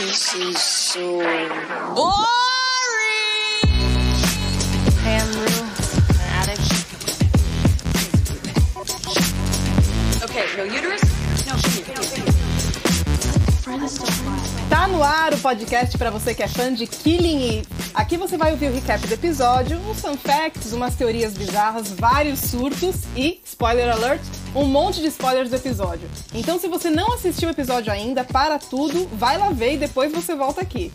This is so boring. Hey, I'm Rue, an addict. Okay, no uterus? No, Tá no ar o podcast para você que é fã de Killing Eve. Aqui você vai ouvir o recap do episódio, uns fun facts, umas teorias bizarras, vários surtos e, spoiler alert, um monte de spoilers do episódio. Então se você não assistiu o episódio ainda, para tudo, vai lá ver e depois você volta aqui.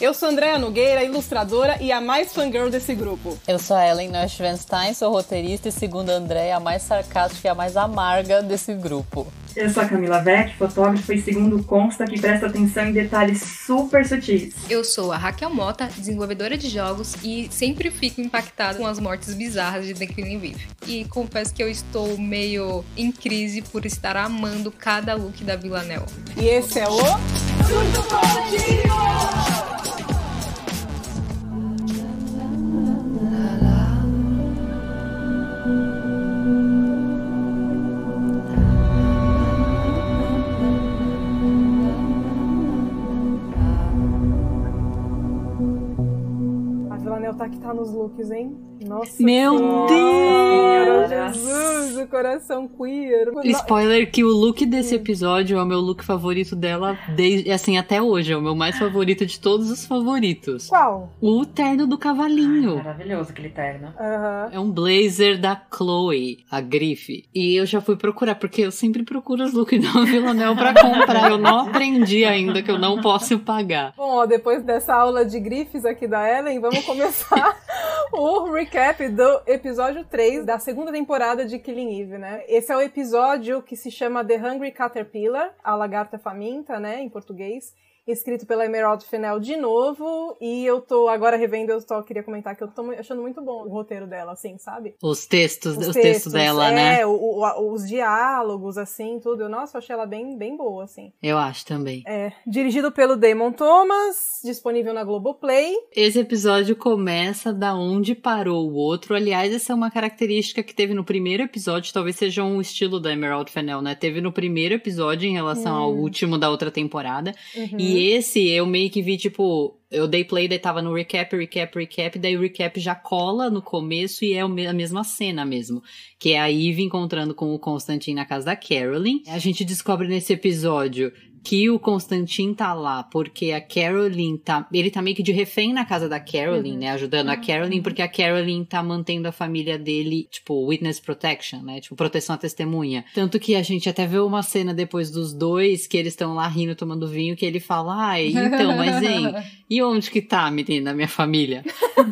Eu sou Andréa Nogueira, ilustradora e a mais fangirl desse grupo. Eu sou a Ellen Neuschwanstein, sou roteirista e, segundo a Andréa, a mais sarcástica e a mais amarga desse grupo. Eu sou a Camila Vec, fotógrafa e segundo consta que presta atenção em detalhes super sutis. Eu sou a Raquel Mota, desenvolvedora de jogos e sempre fico impactada com as mortes bizarras de The Killing Eve. E confesso que eu estou meio em crise por estar amando cada look da Vila Nel. E esse é o Surto Coletivo! Tá que tá nos looks, hein? Nossa Meu Deus! Jesus, o coração queer. Spoiler que o look desse episódio é o meu look favorito dela desde assim até hoje, é o meu mais favorito de todos os favoritos. Qual? O terno do cavalinho. Ai, maravilhoso aquele terno. Uhum. É um blazer da Chloe, a grife. E eu já fui procurar porque eu sempre procuro os looks da Villanelle para comprar. Eu não aprendi ainda que eu não posso pagar. Bom, ó, depois dessa aula de grifes aqui da Ellen, vamos começar o recap do episódio 3 da segunda temporada de Killing Eve, né? Esse é o episódio que se chama The Hungry Caterpillar, a lagarta faminta, né, em português escrito pela Emerald Fennell de novo. E eu tô agora revendo, eu só queria comentar que eu tô achando muito bom o roteiro dela, assim, sabe? Os textos, os, os textos, textos, dela, é, né? É, os diálogos, assim, tudo. Nossa, eu achei ela bem, bem boa, assim. Eu acho também. É. Dirigido pelo Damon Thomas, disponível na Globoplay. Esse episódio começa da onde parou o outro. Aliás, essa é uma característica que teve no primeiro episódio, talvez seja um estilo da Emerald Fennell, né? Teve no primeiro episódio em relação hum. ao último da outra temporada. Uhum. E esse eu meio que vi, tipo, eu dei play, daí tava no recap, recap, recap, daí o recap já cola no começo e é a mesma cena mesmo. Que é a Eve encontrando com o Constantine na casa da Carolyn. A gente descobre nesse episódio que o Constantin tá lá porque a Carolyn tá. Ele tá meio que de refém na casa da Carolyn, uhum. né? Ajudando a Carolyn, porque a Carolyn tá mantendo a família dele, tipo, witness protection, né? Tipo, proteção à testemunha. Tanto que a gente até vê uma cena depois dos dois que eles estão lá rindo, tomando vinho, que ele fala, ai, então, mas hein, e onde que tá, menina, minha família?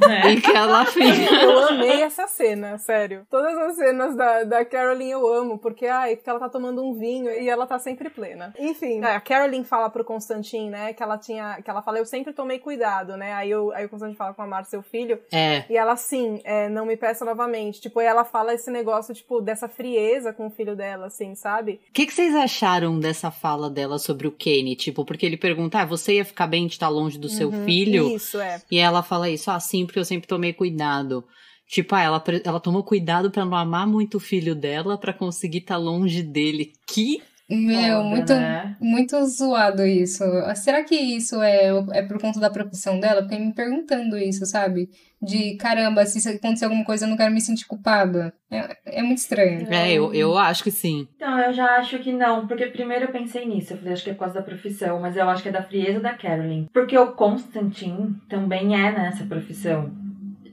É. E que ela fica. Eu amei essa cena, sério. Todas as cenas da, da Carolyn eu amo, porque, ai, porque ela tá tomando um vinho e ela tá sempre plena. Enfim, é, Carolyn fala pro Constantin, né, que ela tinha, que ela fala, eu sempre tomei cuidado, né, aí, eu, aí o Constantin fala com a Marta, seu filho, é. e ela, assim, é, não me peça novamente, tipo, ela fala esse negócio, tipo, dessa frieza com o filho dela, assim, sabe? O que, que, vocês acharam dessa fala dela sobre o Kenny, tipo, porque ele pergunta, ah, você ia ficar bem de estar longe do seu uhum, filho? Isso, é. E ela fala isso, ah, sim, porque eu sempre tomei cuidado. Tipo, ah, ela, ela tomou cuidado para não amar muito o filho dela para conseguir estar tá longe dele. Que meu, Foda, muito, né? muito zoado isso. Será que isso é, é por conta da profissão dela? Fiquei me perguntando isso, sabe? De caramba, se acontecer alguma coisa, eu não quero me sentir culpada. É, é muito estranho. É, eu, eu acho que sim. Então, eu já acho que não, porque primeiro eu pensei nisso. Eu falei, acho que é por causa da profissão, mas eu acho que é da frieza da Carolyn. Porque o Constantine também é nessa profissão.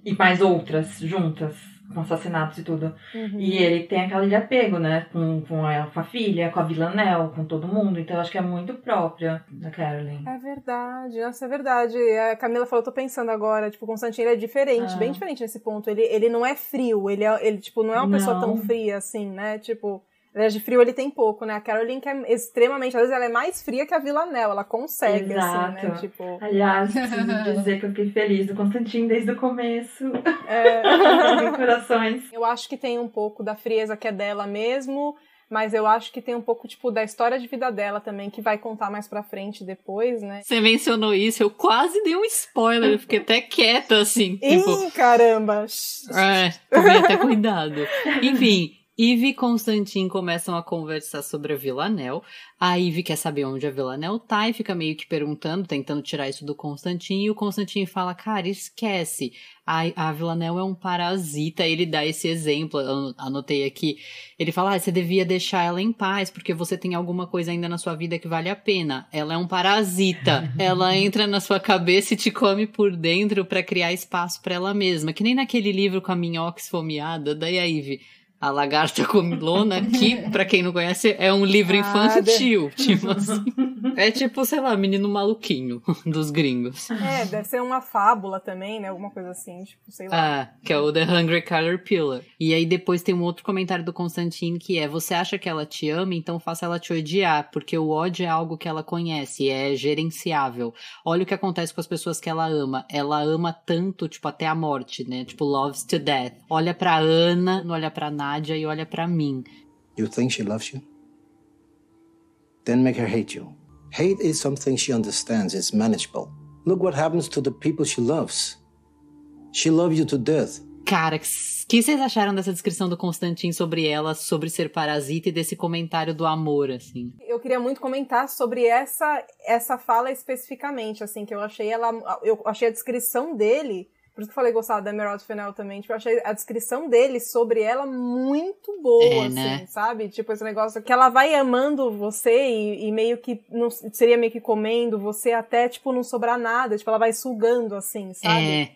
E mais outras juntas com assassinatos e tudo. Uhum. E ele tem aquele apego, né? Com, com, a, com a filha, com a Villanelle, com todo mundo. Então eu acho que é muito própria da Carolyn. É verdade, nossa, é verdade. A Camila falou, eu tô pensando agora, tipo, o Constantino é diferente, bem diferente nesse ponto. Ele, ele não é frio, ele, é, ele tipo, não é uma não. pessoa tão fria assim, né? Tipo, Aliás, de frio ele tem pouco, né? A Caroline que é extremamente, às vezes ela é mais fria que a Villanelle, ela consegue, Exato. assim, né? Tipo... Aliás, preciso dizer que eu fiquei feliz do Constantino desde o começo. É. corações. Eu acho que tem um pouco da frieza que é dela mesmo, mas eu acho que tem um pouco, tipo, da história de vida dela também, que vai contar mais pra frente depois, né? Você mencionou isso, eu quase dei um spoiler, eu fiquei até quieta, assim. Ih, tipo... caramba! É, tomei até cuidado. Enfim, Eve e Constantin começam a conversar sobre a Villanelle. A Eve quer saber onde a Villanelle tá e fica meio que perguntando, tentando tirar isso do Constantin. E o Constantin fala, cara, esquece. A, a Villanelle é um parasita. Ele dá esse exemplo, eu anotei aqui. Ele fala, ah, você devia deixar ela em paz, porque você tem alguma coisa ainda na sua vida que vale a pena. Ela é um parasita. ela entra na sua cabeça e te come por dentro para criar espaço para ela mesma. Que nem naquele livro com a minhoca esfomeada. Daí a Eve a Lagarta Comilona, que, pra quem não conhece, é um livro infantil. Tipo assim. É tipo, sei lá, menino maluquinho dos gringos. É, deve ser uma fábula também, né? Alguma coisa assim, tipo, sei lá. Ah, que é o The Hungry Caterpillar. E aí depois tem um outro comentário do Constantine que é: Você acha que ela te ama, então faça ela te odiar, porque o ódio é algo que ela conhece, é gerenciável. Olha o que acontece com as pessoas que ela ama. Ela ama tanto, tipo, até a morte, né? Tipo, loves to death. Olha pra Ana, não olha pra Nádia e olha pra mim. You think she loves you? Then make her hate you. Hate is something she understands, it's manageable. Look what happens to the people she loves. She loves you to death. Cara, o que vocês acharam dessa descrição do Constantin sobre ela, sobre ser parasita e desse comentário do amor, assim? Eu queria muito comentar sobre essa essa fala especificamente, assim, que eu achei ela, eu achei a descrição dele por isso que eu falei gostava da Emerald Fennell também. Tipo, eu achei a descrição dele sobre ela muito boa, é, assim, né? sabe? Tipo, esse negócio que ela vai amando você e, e, meio que não seria meio que comendo você até, tipo, não sobrar nada. Tipo, ela vai sugando, assim, sabe? É.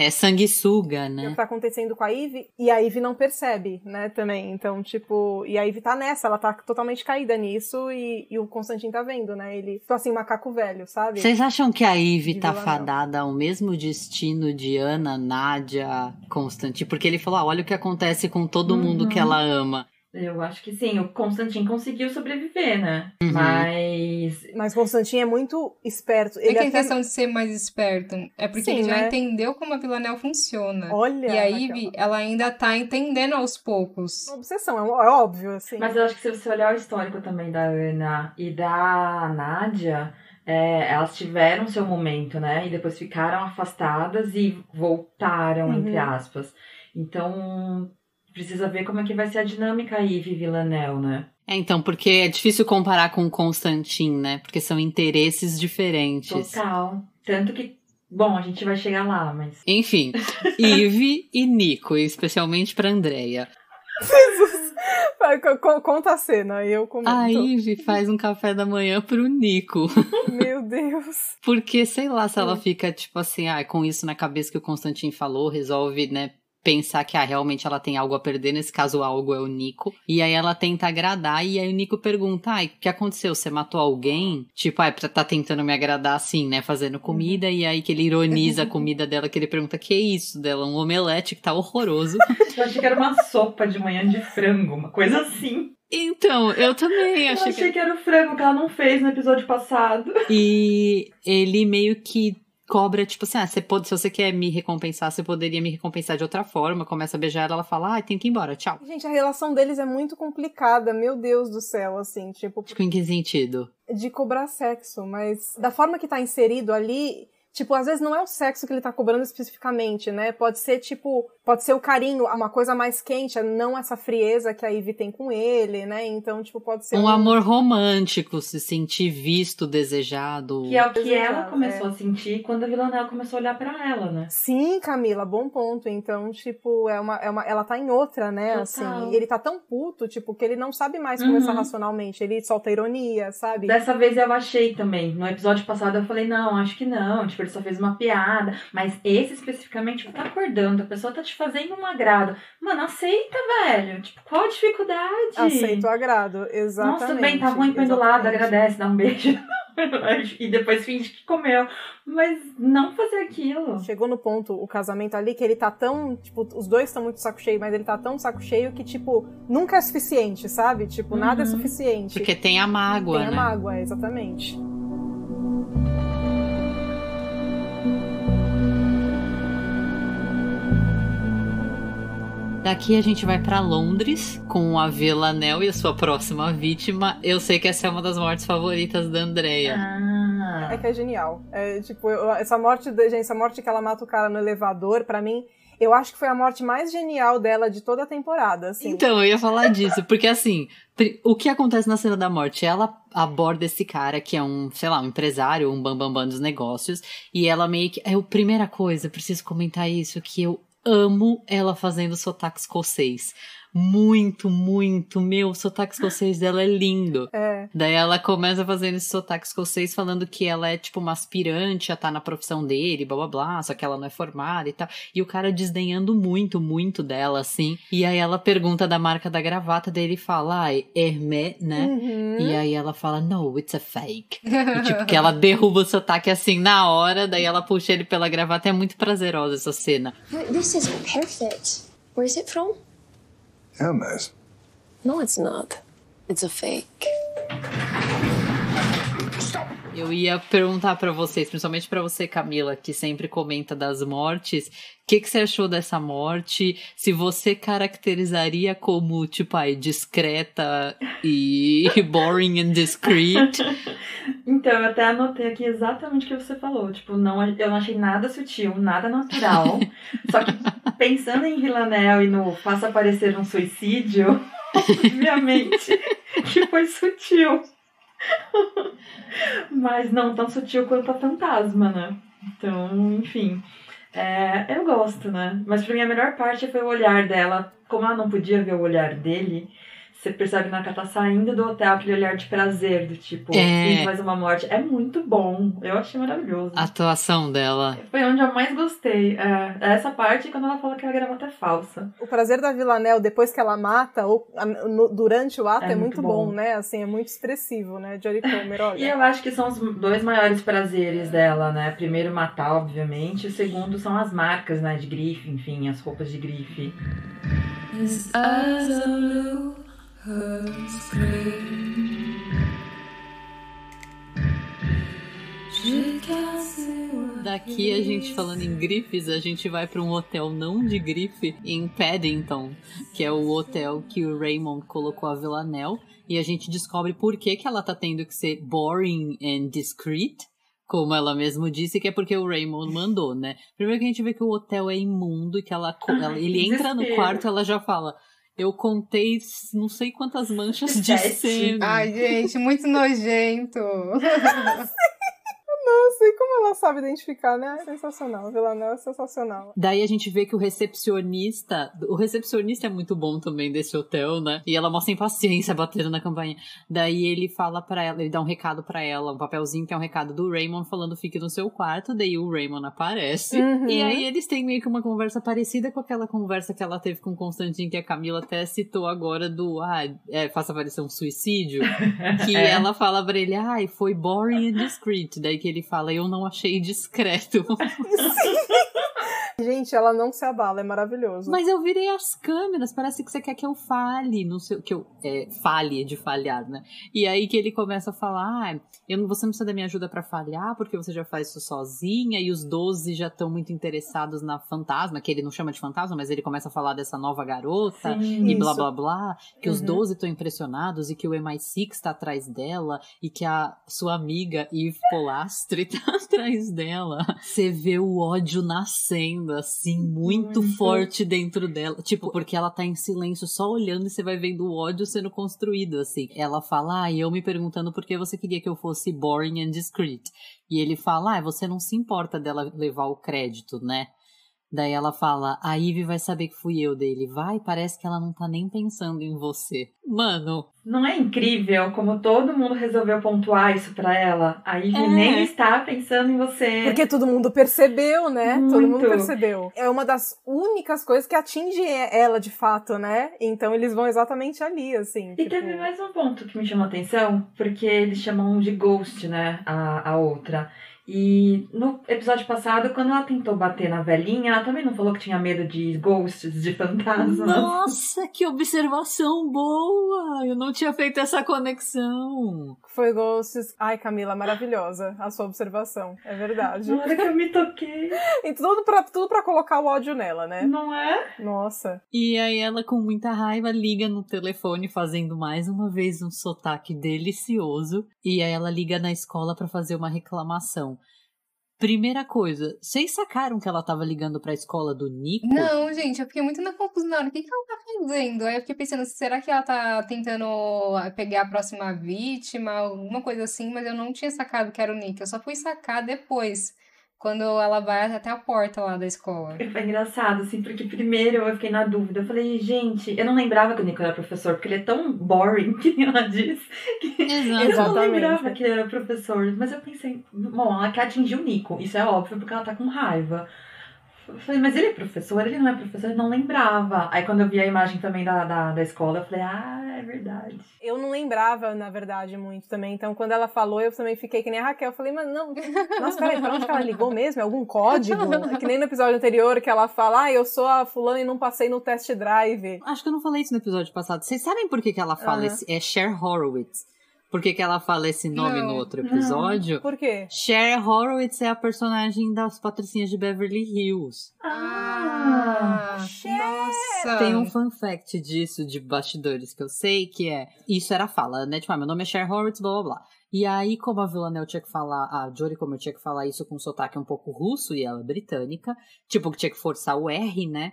É sanguessuga, né? É o que tá acontecendo com a Ivy, e a Ivy não percebe, né, também. Então, tipo, e a Ivy tá nessa, ela tá totalmente caída nisso, e, e o Constantin tá vendo, né? Ele, tipo assim, macaco velho, sabe? Vocês acham que a Ivy tá fadada ao mesmo destino de Ana, Nádia, Constantin? Porque ele falou, ah, olha o que acontece com todo uhum. mundo que ela ama. Eu acho que sim, o Constantin conseguiu sobreviver, né? Uhum. Mas. Mas Constantin é muito esperto. Ele é que é questão de ser mais esperto. É porque sim, ele já né? entendeu como a Villanelle funciona. Olha. E a Ivy, ela ainda tá entendendo aos poucos. Uma obsessão, é, é óbvio, assim. Mas eu acho que se você olhar o histórico também da Ana e da Nádia. É, elas tiveram seu momento, né? E depois ficaram afastadas e voltaram, uhum. entre aspas. Então, precisa ver como é que vai ser a dinâmica aí, Villanelle, né? É, então, porque é difícil comparar com o Constantin, né? Porque são interesses diferentes. Total. Tanto que, bom, a gente vai chegar lá, mas. Enfim, Eve e Nico, especialmente pra Andrea. Jesus! Conta a cena, eu comento. A Ivy faz um café da manhã pro Nico. Meu Deus. Porque, sei lá, se ela fica, tipo assim, ah, com isso na cabeça que o Constantin falou, resolve, né, pensar que ah, realmente ela tem algo a perder, nesse caso algo é o Nico. E aí ela tenta agradar, e aí o Nico pergunta: ai, o que aconteceu? Você matou alguém? Tipo, ai, tá tentando me agradar assim, né? Fazendo comida, uhum. e aí que ele ironiza a comida dela, que ele pergunta: que é isso dela? Um omelete que tá horroroso. Eu achei que era uma sopa de manhã de frango, uma coisa assim. Então, eu também achei, eu achei que... que era o frango que ela não fez no episódio passado. E ele meio que cobra, tipo assim, ah, você pode, se você quer me recompensar, você poderia me recompensar de outra forma. Começa a beijar ela, ela fala, ah, tem que ir embora, tchau. Gente, a relação deles é muito complicada, meu Deus do céu, assim, tipo. Tipo, em que sentido? De cobrar sexo, mas da forma que tá inserido ali, tipo, às vezes não é o sexo que ele tá cobrando especificamente, né? Pode ser, tipo, pode ser o carinho, uma coisa mais quente, não essa frieza que a Ivy tem com ele, né? Então, tipo, pode ser. Um, um... amor romântico, se sentir visto, desejado. Que é o que desejado, ela começou é. a sentir quando a Villanelle começou a olhar para ela, né? Sim, Camila, bom ponto. Então, tipo, é uma, é uma, ela tá em outra, né? Total. Assim, ele tá tão puto, tipo, que ele não sabe mais conversar uhum. racionalmente. Ele solta ironia, sabe? Dessa vez eu achei também. No episódio passado eu falei, não, acho que não. Tipo, ele só fez uma piada. Mas esse especificamente, tá acordando, a pessoa tá te fazendo um agrado. Mano, aceita, velho. Tipo, qual a dificuldade? Aceita o agrado, exatamente. Nossa, tudo bem, tá ruim, do lado, agradece, dá um beijo. e depois finge que comeu. Mas não fazer aquilo. Chegou no ponto, o casamento ali, que ele tá tão. Tipo, os dois estão muito saco cheio, mas ele tá tão saco cheio que, tipo, nunca é suficiente, sabe? Tipo, uhum. nada é suficiente. Porque tem a mágoa. Tem né? a mágoa, exatamente. Daqui a gente vai para Londres com a Villanelle e a sua próxima vítima. Eu sei que essa é uma das mortes favoritas da Andrea. Ah. É que é genial. É, tipo, essa morte, gente, essa morte que ela mata o cara no elevador, para mim, Eu acho que foi a morte mais genial dela de toda a temporada, assim. Então, eu ia falar disso, porque assim, o que acontece na cena da morte? Ela aborda esse cara que é um, sei lá, um empresário, um bambambam bam, bam dos negócios, e ela meio que. É a primeira coisa, preciso comentar isso, que eu amo ela fazendo sotaque escocês muito, muito. Meu, o sotaque escocês dela é lindo. É. Daí ela começa fazendo esse sotaque escocês falando que ela é, tipo, uma aspirante a estar tá na profissão dele, blá blá blá, só que ela não é formada e tal. E o cara desdenhando muito, muito dela, assim. E aí ela pergunta da marca da gravata dele e fala, ai, Hermé, né? Uhum. E aí ela fala, no, it's a fake. e, tipo, que ela derruba o sotaque assim na hora, daí ela puxa ele pela gravata. É muito prazerosa essa cena. This is perfect. Where's it from? Hermes. No, it's not. It's a fake. Eu ia perguntar para vocês, principalmente para você, Camila, que sempre comenta das mortes, o que, que você achou dessa morte? Se você caracterizaria como, tipo, aí, discreta e boring and discreet? Então, eu até anotei aqui exatamente o que você falou. Tipo, não, eu não achei nada sutil, nada natural. Só que pensando em Villanelle e no Faça Aparecer um Suicídio, obviamente que foi sutil. Mas não tão sutil quanto a fantasma, né? Então, enfim. É, eu gosto, né? Mas pra mim a melhor parte foi o olhar dela. Como ela não podia ver o olhar dele, você percebe na tá saindo do hotel aquele olhar de prazer, do tipo, é... faz uma morte. É muito bom. Eu achei maravilhoso. A atuação dela. Foi onde eu mais gostei. É, essa parte quando ela fala que a gravata é falsa. O prazer da Villanelle, depois que ela mata, ou no, durante o ato, é, é muito, muito bom. bom. né? Assim, é muito expressivo, né? Jodie Comer, olha. e eu acho que são os dois maiores prazeres dela, né? Primeiro, matar, obviamente. O segundo são as marcas, né? De grife, enfim, as roupas de grife. His eyes are blue. Daqui a gente falando em grifes, a gente vai para um hotel não de grife em Paddington, que é o hotel que o Raymond colocou a Villanelle, e a gente descobre por que, que ela tá tendo que ser boring and discreet, como ela mesmo disse, que é porque o Raymond mandou, né? Primeiro que a gente vê que o hotel é imundo e que ela, ela ele entra no quarto, ela já fala: eu contei não sei quantas manchas de sêmen. Ai, gente, muito nojento. Nossa, e como ela sabe identificar, né? Sensacional. Villanelle é sensacional. Daí a gente vê que o recepcionista. O recepcionista é muito bom também desse hotel, né? E ela mostra impaciência batendo na campanha. Daí ele fala para ela, ele dá um recado para ela, um papelzinho que é um recado do Raymond falando fique no seu quarto. Daí o Raymond aparece. Uhum. E aí eles têm meio que uma conversa parecida com aquela conversa que ela teve com o Constantine, que a Camila até citou agora do ah, é, faça aparecer um suicídio. que é. ela fala pra ele, ai, ah, foi boring and discreet. Daí que ele ele fala, eu não achei discreto. Sim. Gente, ela não se abala, é maravilhoso. Mas eu virei as câmeras, parece que você quer que eu fale, não sei, que eu é, fale de falhar, né? E aí que ele começa a falar, ah, eu, você não precisa da minha ajuda para falhar, porque você já faz isso sozinha, e os 12 já estão muito interessados na fantasma, que ele não chama de fantasma, mas ele começa a falar dessa nova garota, Sim, e isso. blá blá blá, que uhum. os 12 estão impressionados, e que o MI6 está atrás dela, e que a sua amiga Eve Polastri tá atrás dela. Você vê o ódio nascendo assim, muito, forte dentro dela. Tipo, porque ela tá em silêncio, só olhando e você vai vendo o ódio sendo construído, assim. Ela fala, ah, e eu me perguntando por que você queria que eu fosse boring and discreet. E ele fala, ah, você não se importa dela levar o crédito, né? Daí ela fala, a Ivy vai saber que fui eu dele. Vai, parece que ela não tá nem pensando em você. Mano. Não é incrível como todo mundo resolveu pontuar isso pra ela? A Ivy é. nem está pensando em você. Porque todo mundo percebeu, né? Muito. Todo mundo percebeu. É uma das únicas coisas que atinge ela de fato, né? Então eles vão exatamente ali, assim. E tipo... teve mais um ponto que me chamou a atenção, porque eles chamam de ghost, né? A, a outra. E no episódio passado, quando ela tentou bater na velhinha, ela também não falou que tinha medo de ghosts, de fantasmas. Nossa, que observação boa! Eu não tinha feito essa conexão. Foi ghosts. Ai, Camila, maravilhosa a sua observação. É verdade. Na hora que eu me toquei. e tudo pra, tudo pra colocar o ódio nela, né? Não é? Nossa. E aí ela, com muita raiva, liga no telefone, fazendo mais uma vez um sotaque delicioso. E aí ela liga na escola para fazer uma reclamação. Primeira coisa, vocês sacaram que ela tava ligando pra escola do Nico? Não, gente, eu fiquei muito na confusão. O que, que ela tá fazendo? Aí eu fiquei pensando, será que ela tá tentando pegar a próxima vítima, alguma coisa assim, mas eu não tinha sacado que era o Nick. Eu só fui sacar depois. Quando ela vai até a porta lá da escola. Foi engraçado, assim, porque primeiro eu fiquei na dúvida. Eu falei, gente, eu não lembrava que o Nico era professor, porque ele é tão boring, que ela diz. Que eu não lembrava que ele era professor. Mas eu pensei, bom, ela quer atingir o Nico. Isso é óbvio, porque ela tá com raiva. Eu falei, mas ele é professor? Ele não é professor? Eu não lembrava. Aí quando eu vi a imagem também da, da, da escola, eu falei, ah, é verdade. Eu não lembrava, na verdade, muito também. Então, quando ela falou, eu também fiquei que nem a Raquel. Eu falei, mas não. Nossa, peraí, pra onde que ela ligou mesmo? É algum código? É que nem no episódio anterior que ela fala, ah, eu sou a fulana e não passei no test drive. Acho que eu não falei isso no episódio passado. Vocês sabem por que, que ela fala? Uhum. Esse, é Cher Horowitz. Por que, que ela fala esse nome Não, no outro episódio? Não. Por quê? Cher Horowitz é a personagem das Patricinhas de Beverly Hills. Ah, nossa! Tem um fun fact disso, de bastidores, que eu sei, que é... Isso era a fala, né? Tipo, ah, meu nome é Cher Horowitz, blá, blá, blá. E aí, como a Villanelle tinha que falar... A Jory, como eu tinha que falar isso com um sotaque um pouco russo, e ela é britânica. Tipo, que tinha que forçar o R, né?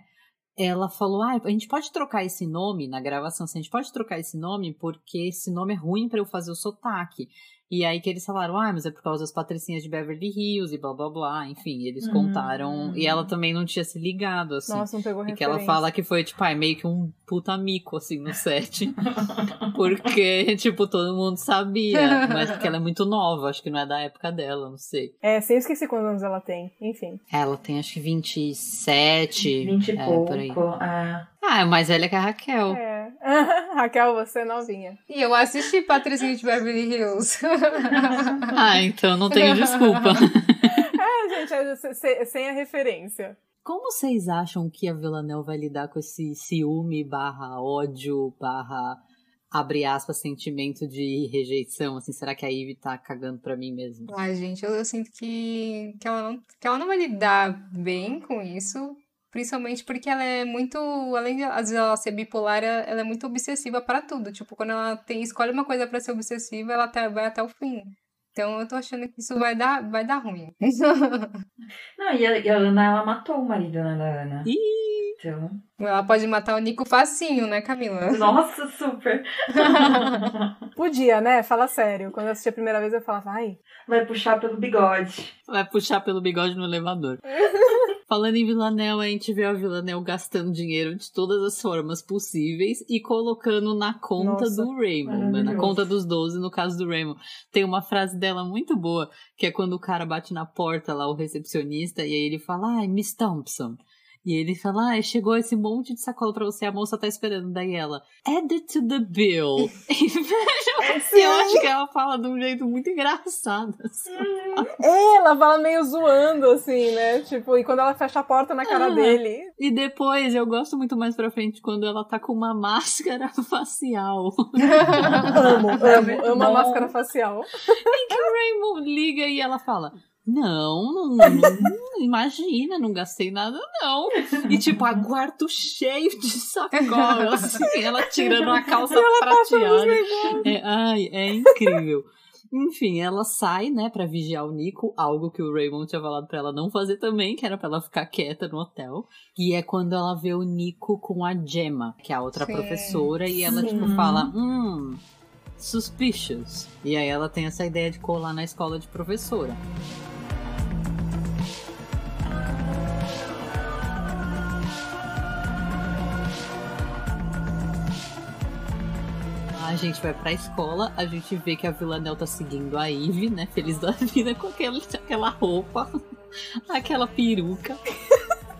Ela falou: ah, a gente pode trocar esse nome na gravação, assim, a gente pode trocar esse nome porque esse nome é ruim para eu fazer o sotaque. E aí que eles falaram, ah, mas é por causa das patricinhas de Beverly Hills e blá blá blá. Enfim, eles contaram. E ela também não tinha se ligado, assim. Nossa, não pegou E que ela fala que foi, tipo, ah, meio que um puta mico, assim, no set. porque, tipo, todo mundo sabia. Mas porque ela é muito nova, acho que não é da época dela, não sei. É, sem esquecer quantos anos ela tem, enfim. Ela tem acho que 27. 20 e é, pouco. É. Ah, é mais velha que a Raquel. É. Raquel, você é novinha. E eu assisti Patricinha de Beverly Hills. ah, então não tenho desculpa. é, gente, é sem a referência. Como vocês acham que a Villanelle vai lidar com esse ciúme barra ódio barra abre aspas, sentimento de rejeição, assim, será que a Ivy tá cagando pra mim mesmo? Ai, gente, eu, eu sinto que, que, ela não, que ela não vai lidar bem com isso, Principalmente porque ela é muito, além de às vezes ela ser bipolar, ela é muito obsessiva para tudo. Tipo, quando ela tem escolhe uma coisa para ser obsessiva, ela até, vai até o fim. Então eu tô achando que isso vai dar, vai dar ruim. Não, e a, e a Ana, ela matou o marido né, da Ana. Então... Ela pode matar o Nico facinho, né, Camila? Nossa, super! Podia, né? Fala sério. Quando eu assisti a primeira vez, eu falava, ai. Vai puxar pelo bigode. Vai puxar pelo bigode no elevador. Falando em Villanelle, a gente vê a Villanelle gastando dinheiro de todas as formas possíveis e colocando na conta Nossa, do Raymond, né? Na conta dos 12, no caso do Raymond. Tem uma frase dela muito boa, que é quando o cara bate na porta lá, o recepcionista, e aí ele fala, ai, Miss Thompson. E ele fala, ah, chegou esse monte de sacola pra você, a moça tá esperando. Daí ela, add it to the bill. eu acho que ela fala de um jeito muito engraçado. Assim. É, ela fala meio zoando, assim, né? Tipo, e quando ela fecha a porta na cara Ah, dele. E depois, eu gosto muito mais pra frente quando ela tá com uma máscara facial. Amo, amo, amo a máscara facial. em que o Raymond liga e ela fala. Não, não, não, imagina, não gastei nada, não. E tipo, a quarto cheio de sacola, assim, ela tirando a calça prateada. É, ai, é incrível. Enfim, ela sai, né, pra vigiar o Nico, algo que o Raymond tinha falado pra ela não fazer também, que era pra ela ficar quieta no hotel. E é quando ela vê o Nico com a Gemma, que é a outra Sim. professora, e ela, tipo, fala, hum, suspicious. E aí ela tem essa ideia de colar na escola de professora. A gente vai pra escola, a gente vê que a Villanelle tá seguindo a Ivy, né? Feliz da vida com aquela, aquela roupa, aquela peruca,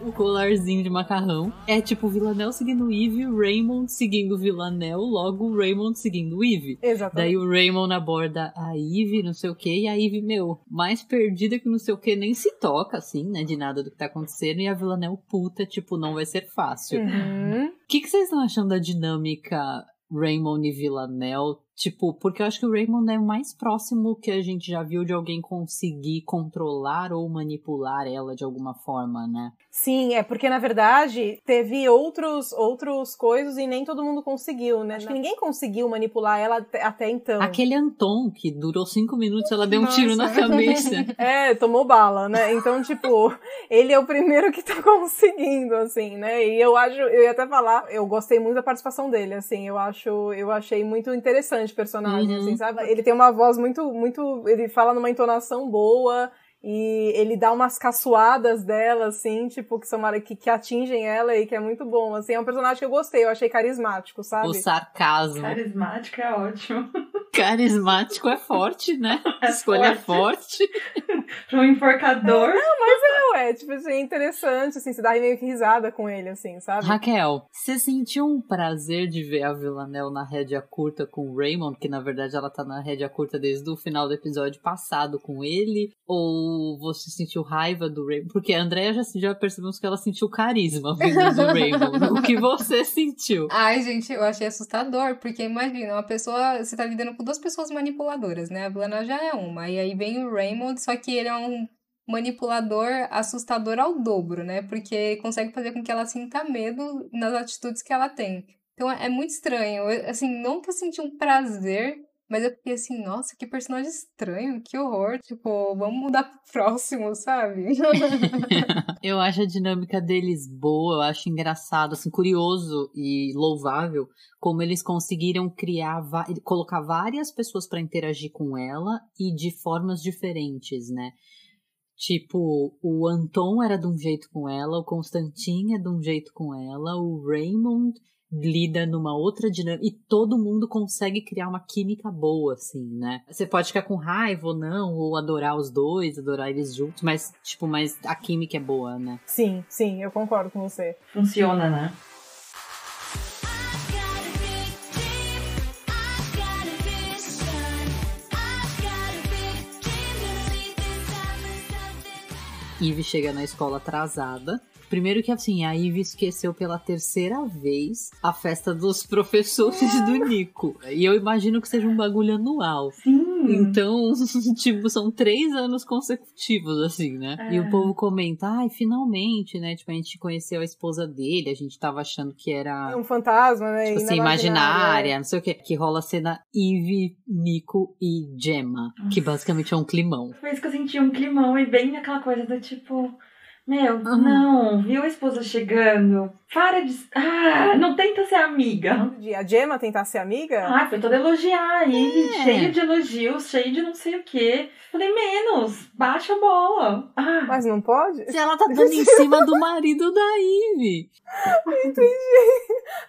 o colarzinho de macarrão. É tipo Villanelle seguindo o Raymond seguindo Villanelle, logo o Raymond seguindo Ivy. Exatamente. Daí o Raymond aborda a Ivy, não sei o que, e a Ivy, meu, mais perdida que não sei o que, nem se toca, assim, né, de nada do que tá acontecendo, e a Villanelle puta, tipo, não vai ser fácil. Uhum. O que, que vocês estão achando da dinâmica Raymond e Villanelle? Tipo, porque eu acho que o Raymond é o mais próximo que a gente já viu de alguém conseguir controlar ou manipular ela de alguma forma, né? Sim, é porque na verdade teve outros outros coisas e nem todo mundo conseguiu, né? Acho que ninguém conseguiu manipular ela até, então. Aquele Anton, que durou cinco minutos, ela deu um Nossa. tiro na cabeça. É, tomou bala, né? Então, tipo, ele é o primeiro que tá conseguindo, assim, né? E eu acho, eu ia até falar, eu gostei muito da participação dele, assim, eu acho, eu achei muito interessante o personagem, Uhum. assim, sabe? Ele tem uma voz muito, muito, ele fala numa entonação boa. E ele dá umas caçoadas dela, assim, tipo, que são que, que atingem ela e que é muito bom. Assim, é um personagem que eu gostei, eu achei carismático, sabe? O sarcasmo. Carismático é ótimo. Carismático é forte, né? É Escolha forte. Pra um enforcador. Não, é, tipo, assim, é interessante, assim, você dá meio que risada com ele, assim, sabe? Raquel, você sentiu um prazer de ver a Villanelle na rédea curta com o Raymond, que na verdade ela tá na rédea curta desde o final do episódio passado com ele? Ou você sentiu raiva do Raymond? Porque a Andrea já, já percebemos que ela sentiu carisma vindo do Raymond. o que você sentiu? Ai, gente, eu achei assustador, porque imagina, uma pessoa, você tá lidando com duas pessoas manipuladoras, né? A Blana já é uma, e aí vem o Raymond, só que ele é um manipulador assustador ao dobro, né? Porque consegue fazer com que ela sinta medo nas atitudes que ela tem. Então é muito estranho. Eu, assim, eu senti um prazer, mas eu fiquei assim, nossa, que personagem estranho, que horror. Tipo, vamos mudar pro próximo, sabe? Eu acho a dinâmica deles boa, eu acho engraçado, assim, curioso e louvável como eles conseguiram criar, colocar várias pessoas pra interagir com ela e de formas diferentes, né? Tipo, o Anton era de um jeito com ela, o Constantin é de um jeito com ela, o Raymond lida numa outra dinâmica e todo mundo consegue criar uma química boa, assim, né? Você pode ficar com raiva ou não, ou adorar os dois, adorar eles juntos, mas, tipo, mas a química é boa, né? Sim, sim, eu concordo com você. Funciona, né? Eve chega na escola atrasada. Primeiro que assim, a Eve esqueceu pela terceira vez a festa dos professores do Nico. E eu imagino que seja um bagulho anual. Sim. Então, tipo, são três anos consecutivos, assim, né? E É. o povo comenta, ai, finalmente, né? Tipo, a gente conheceu a esposa dele, a gente tava achando que era. É um fantasma, né? Tipo assim, imaginária, não sei o que. Que rola a cena Eve, Nico e Gemma. Que basicamente é um climão. Foi isso que eu senti um climão e bem aquela coisa do tipo. Meu, não, viu a esposa chegando? Para de. Ah, não tenta ser amiga. De a Gemma tentar ser amiga? Ah, foi toda elogiar ele, É. cheio de elogios, cheio de não sei o quê. Falei, menos, baixa a bola. Ah, Mas não pode? Se ela tá dando em cima do marido da Eve. Entendi.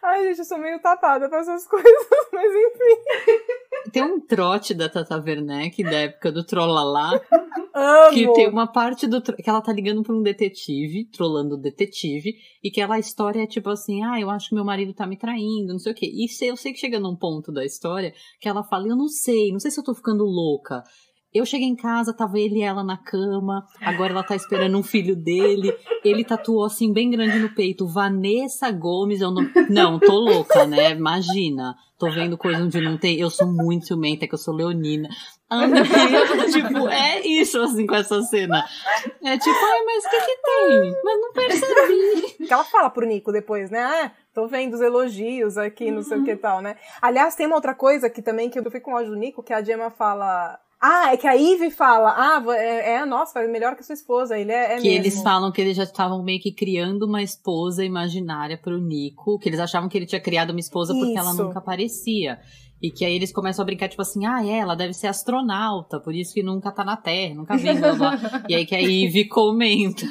Ai, gente, eu sou meio tapada pra essas coisas, mas enfim. Tem um trote da Tata Werneck, da época do Trollalá, Amo. que tem uma parte do que ela tá ligando pra um detetive, trollando o detetive, e que ela, história é tipo assim, ah, eu acho que meu marido tá me traindo, não sei o quê. E eu sei que chega num ponto da história que ela fala, eu não sei, não sei se eu tô ficando louca. Eu cheguei em casa, tava ele e ela na cama, agora ela tá esperando um filho dele, ele tatuou assim bem grande no peito, Vanessa Gomes, eu não, não, tô louca, né, imagina, tô vendo coisa onde não tem, eu sou muito ciumenta, que eu sou leonina, a Andrea, tipo, é isso assim com essa cena, é tipo, ai, mas o que que tem? Mas não percebi. Que ela fala pro Nico depois, né? Ah, tô vendo os elogios aqui, não sei o que e tal, né? Aliás, tem uma outra coisa que também que eu fico com ódio do Nico, que a Gemma fala. Ah, é que a Ivy fala, ah, é, é nossa, é melhor que sua esposa, ele é, é que mesmo. eles falam que eles já estavam meio que criando uma esposa imaginária pro Nico, que eles achavam que ele tinha criado uma esposa porque ela Isso. nunca aparecia. E que aí eles começam a brincar, tipo assim, ah, é, ela deve ser astronauta, por isso que nunca tá na Terra, nunca vem, blá, blá. E aí que a Ivy comenta.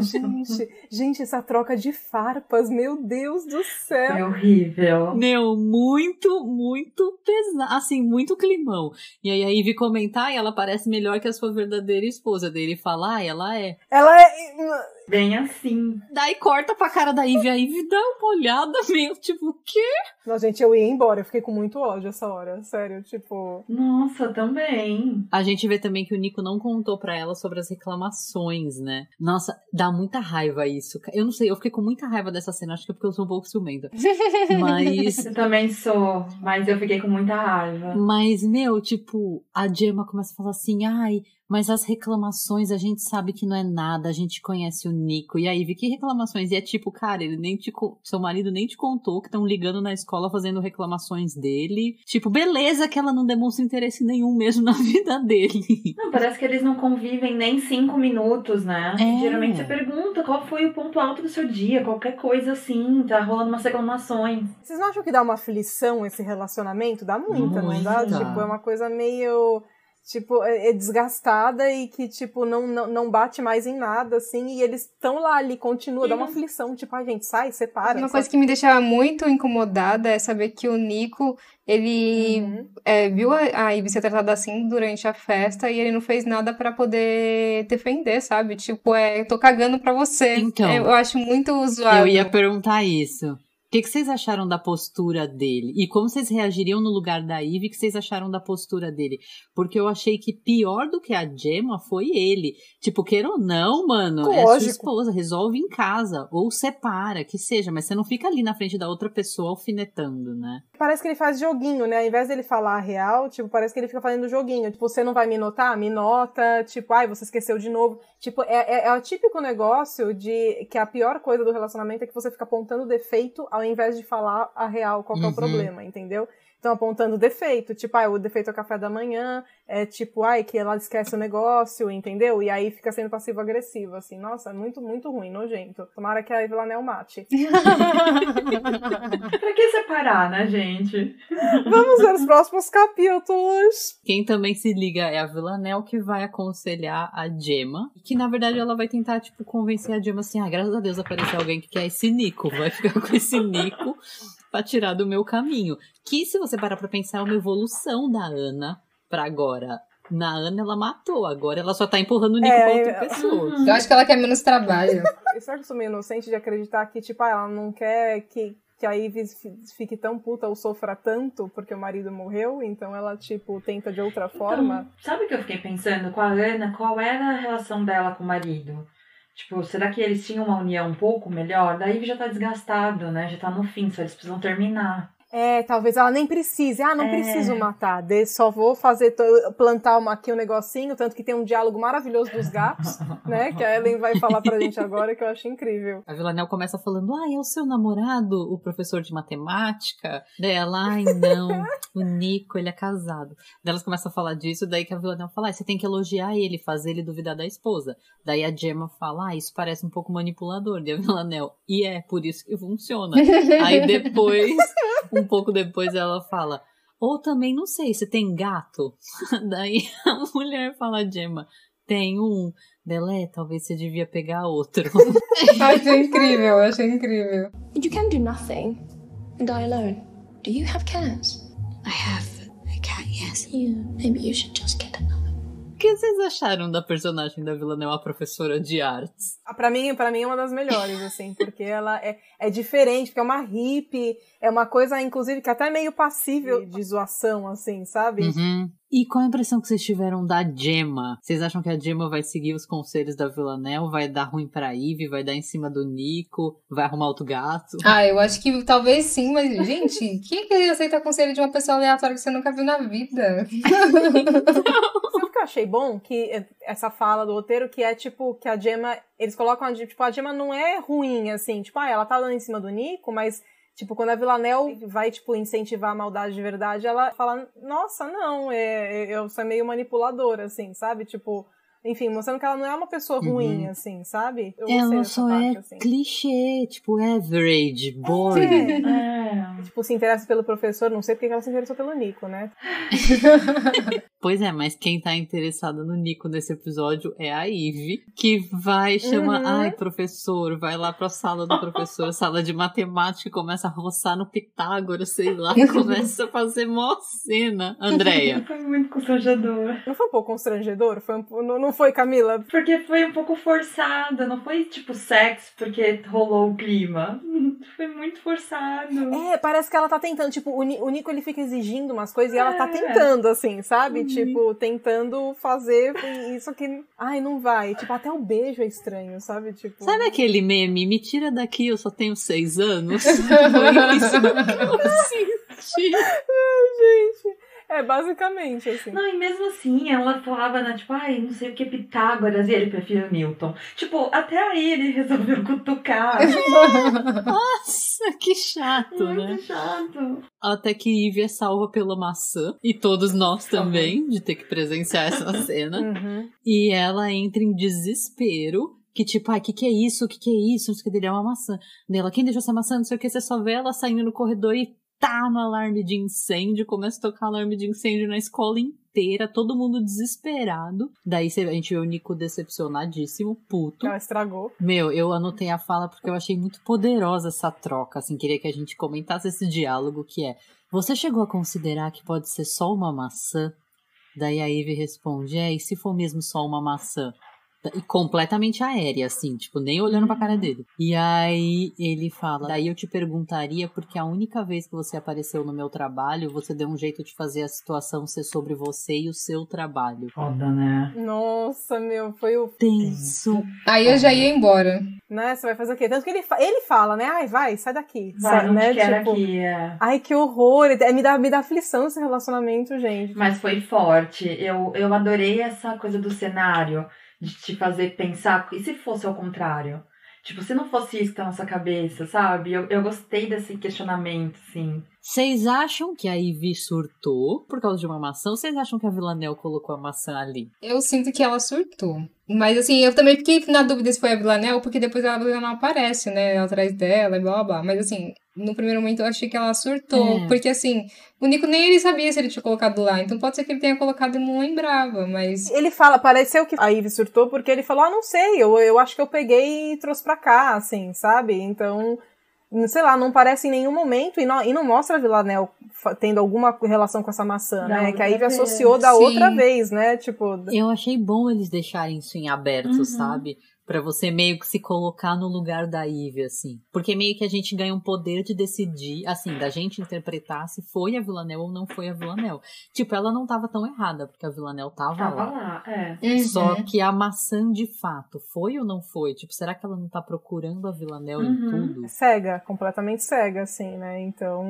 Gente, gente, essa troca de farpas, meu Deus do céu. foi horrível. Meu, muito, muito pesado, assim, muito climão. E aí a Ivy comenta, ah, ela parece melhor que a sua verdadeira esposa. Daí ele fala, ah, ela é. Ela é. Bem assim. Daí corta pra cara da Ivy, a Ivy dá uma olhada meio, tipo, o quê? Não, gente, eu ia embora, eu fiquei com muito ódio essa hora, sério, tipo. Nossa, também. A gente vê também que o Nico não contou pra ela sobre as reclamações, né? Nossa, dá muita raiva isso. Eu não sei, eu fiquei com muita raiva dessa cena, acho que é porque eu sou um pouco ciumenta. Mas, Eu também sou, mas eu fiquei com muita raiva. mas meu, tipo, a Gemma começa a falar assim, ai, mas as reclamações a gente sabe que não é nada, a gente conhece o Nico. E aí, vi que reclamações? E é tipo, cara, ele nem te seu marido nem te contou que estão ligando na escola fazendo reclamações dele. Tipo, beleza que ela não demonstra interesse nenhum mesmo na vida dele. Não, parece que eles não convivem nem cinco minutos, né? É. Geralmente você pergunta qual foi o ponto alto do seu dia, qualquer coisa assim, tá rolando umas reclamações. Vocês não acham que dá uma aflição esse relacionamento? Dá muita, não dá? Muita. Tipo, é uma coisa meio. Tipo, é é desgastada e que, tipo, não, não, não bate mais em nada, assim, e eles estão lá ali, continua, dá uma aflição, tipo, a gente sai, separa. Uma sabe? coisa que me deixava muito incomodada é saber que o Nico, ele Uhum. é, viu a, a Ivy ser tratada assim durante a festa e ele não fez nada pra poder defender, sabe? Tipo, é, tô cagando pra você. Então. É, eu acho muito zoado. Eu ia perguntar isso. O que, que vocês acharam da postura dele? E como vocês reagiriam no lugar da Ivy? O que vocês acharam da postura dele? Porque eu achei que pior do que a Gemma foi ele. Tipo, queira ou não, mano, é sua Lógico. esposa, resolve em casa. Ou separa, que seja. Mas você não fica ali na frente da outra pessoa alfinetando, né? Parece que ele faz joguinho, né? Ao invés dele falar a real, tipo, parece que ele fica fazendo joguinho. Tipo, você não vai me notar? Me nota. Tipo, ai, você esqueceu de novo. Tipo, é, é, é o típico negócio de que a pior coisa do relacionamento é que você fica apontando defeito ao invés de falar a real qual que é o Uhum. problema, entendeu? Então, apontando defeito. Tipo, ai, o defeito é o café da manhã. É tipo, ai, que ela esquece o negócio, entendeu? E aí fica sendo passivo-agressivo, assim. Nossa, é muito, muito ruim, nojento. Tomara que a Evelanel mate. Pra que separar, né, gente? Vamos ver os próximos capítulos. Quem também se liga é a Villanelle que vai aconselhar a Gemma. Que na verdade ela vai tentar, tipo, convencer a Gemma assim: ah, graças a Deus apareceu alguém que quer esse Nico. Vai ficar com esse Nico pra tirar do meu caminho. Que se você parar pra pensar, é uma evolução da Ana pra agora. Na Ana ela matou, agora ela só tá empurrando o Nico É, pra outra pessoa. Eu acho que ela quer menos trabalho. Será que eu sou meio inocente de acreditar que, tipo, ah, ela não quer que, que a Ivy fi- fique tão puta ou sofra tanto porque o marido morreu? Então ela, tipo, tenta de outra forma? Então, sabe o que eu fiquei pensando com a Ana? Qual era a relação dela com o marido? Tipo, será que eles tinham uma união um pouco melhor? Daí já tá desgastado, né? Já tá no fim, só eles precisam terminar. É, talvez ela nem precise. Ah, não É. preciso matar. Só vou fazer, plantar uma, aqui um negocinho, tanto que tem um diálogo maravilhoso dos gatos, né? Que a Ellen vai falar pra gente agora, que eu acho incrível. A Villanelle começa falando, ah, é o seu namorado, o professor de matemática? Daí ela, ai não, o Nico, ele é casado. Daí elas começam a falar disso, daí que a Villanelle fala, ah, você tem que elogiar ele, fazer ele duvidar da esposa. Daí a Gemma fala, ah, isso parece um pouco manipulador. Daí a Villanelle, e é, por isso que funciona. Aí depois, um pouco depois ela fala, ou também, não sei, você tem gato? Daí a mulher fala, Gemma, tem um. Delé, talvez você devia pegar outro. achei incrível, achei incrível. You can do nothing and die alone. Do you have cats? I have a cat, yes. Yeah, maybe you should just get another. O que vocês acharam da personagem da Villanelle, a professora de artes? Ah, Pra mim, pra mim é uma das melhores, assim, porque ela é, é diferente, porque é uma hippie, é uma coisa, inclusive, que até é meio passível de zoação, assim, sabe? Uhum. E qual a impressão que vocês tiveram da Gemma? Vocês acham que a Gemma vai seguir os conselhos da Villanelle? Vai dar ruim pra Ivy? Vai dar em cima do Nico? Vai arrumar outro gato? Ah, eu acho que talvez sim, mas, gente, quem é que aceita conselho de uma pessoa aleatória que você nunca viu na vida? Sabe o que eu achei bom? Que essa fala do roteiro, que é tipo, que a Gemma, eles colocam a, tipo, a Gemma não é ruim, assim, tipo, ah, ela tá dando em cima do Nico, mas, tipo, quando a Villanelle vai, tipo, incentivar a maldade de verdade, ela fala, nossa, não, é, eu sou meio manipuladora, assim, sabe? Tipo, enfim, mostrando que ela não é uma pessoa ruim, Uhum. assim, sabe? Eu Ela só parte, é assim. clichê, tipo average, boring. É. É. Tipo, se interessa pelo professor, não sei porque que ela se interessou pelo Nico, né? Pois é, mas quem tá interessada no Nico nesse episódio é a Ivy, que vai chamar, Uhum. ai, professor, vai lá pra sala do professor, sala de matemática, e começa a roçar no Pitágoras, sei lá, começa a fazer mó cena. Andréia. Foi muito constrangedor. Não foi um pouco constrangedor? Foi um, não, não foi, Camila? Porque foi um pouco forçada, não foi tipo sexo porque rolou o clima. Foi muito forçado. É, parece que ela tá tentando. Tipo, o, Ni- o Nico ele fica exigindo umas coisas e ela tá É. tentando, assim, sabe? Uhum. Tipo, tentando fazer isso que. Ai, não vai. Tipo, até o beijo é estranho, sabe? Tipo. Sabe aquele meme? Me tira daqui, eu só tenho seis anos. Foi isso que eu senti. Ai, gente. É, basicamente, assim. Não, e mesmo assim, ela falava, né, tipo, ai, não sei o que, Pitágoras, e ele prefere Newton. Tipo, até aí ele resolveu cutucar. Nossa, que chato, Muito né? chato. Até que Eve é salva pela maçã. E todos nós também, de ter que presenciar essa cena. Uhum. E ela entra em desespero. Que tipo, ai, que que é isso? Que que é isso? Não sei o que dele é uma maçã. Dela, quem deixou essa maçã? Não sei o que. Você só vê ela saindo no corredor e tá no alarme de incêndio. Começa a tocar alarme de incêndio na escola inteira. Todo mundo desesperado. Daí a gente vê o Nico decepcionadíssimo, puto. Ela estragou. Meu, eu anotei a fala porque eu achei muito poderosa essa troca, assim, queria que a gente comentasse esse diálogo que é: Você chegou a considerar que pode ser só uma maçã? Daí a Eve responde: É, e se for mesmo só uma maçã? E completamente aérea, assim, tipo, nem olhando pra cara dele. E aí ele fala: Daí eu te perguntaria, porque a única vez que você apareceu no meu trabalho, você deu um jeito de fazer a situação ser sobre você e o seu trabalho. Foda, né? Nossa, meu, foi o. Tenso. Aí eu já ia embora. Né? Você vai fazer o quê? Tanto que ele, fa- ele fala, né? Ai, vai, sai daqui. Vai, Sai, não né? quero Tipo, aqui, é. Ai, que horror. É, Me dá, me dá aflição esse relacionamento, gente. Mas foi forte. Eu, eu adorei essa coisa do cenário, de te fazer pensar, e se fosse ao contrário? Tipo, se não fosse isso que tá na sua cabeça, sabe? Eu, eu gostei desse questionamento, assim. Vocês acham que a Ivy surtou por causa de uma maçã ou vocês acham que a Villanelle colocou a maçã ali? Eu sinto que ela surtou. Mas assim, eu também fiquei na dúvida se foi a Villanelle, porque depois a Villanelle aparece, né, atrás dela e blá blá blá. Mas assim, no primeiro momento eu achei que ela surtou. É. Porque assim, o Nico nem ele sabia se ele tinha colocado lá. Então pode ser que ele tenha colocado e não lembrava, mas. Ele fala, pareceu que a Ivy surtou porque ele falou, ah, não sei, eu, eu acho que eu peguei e trouxe pra cá, assim, sabe? Então, sei lá, não parece em nenhum momento e não, e não mostra a Villanelle fa- tendo alguma relação com essa maçã, Da né? Que a Ivy associou da Sim. outra vez, né? Tipo, Eu achei bom eles deixarem isso em aberto, Uhum. sabe? Pra você meio que se colocar no lugar da Ivy, assim. Porque meio que a gente ganha um poder de decidir, assim, da gente interpretar se foi a Villanelle ou não foi a Villanelle. Tipo, ela não tava tão errada, porque a Villanelle tava, Tava lá. lá, é. Uhum. Só que a maçã de fato foi ou não foi? Tipo, será que ela não tá procurando a Villanelle em Uhum. tudo? cega, completamente cega, assim, né? Então,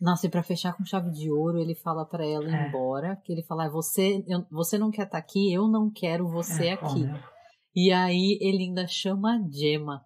Nossa, e pra fechar com chave de ouro, ele fala pra ela ir É. embora, que ele fala, "Ah, você, eu- você não quer estar aqui, eu não quero você É, aqui. foda. E aí ele ainda chama a Gemma.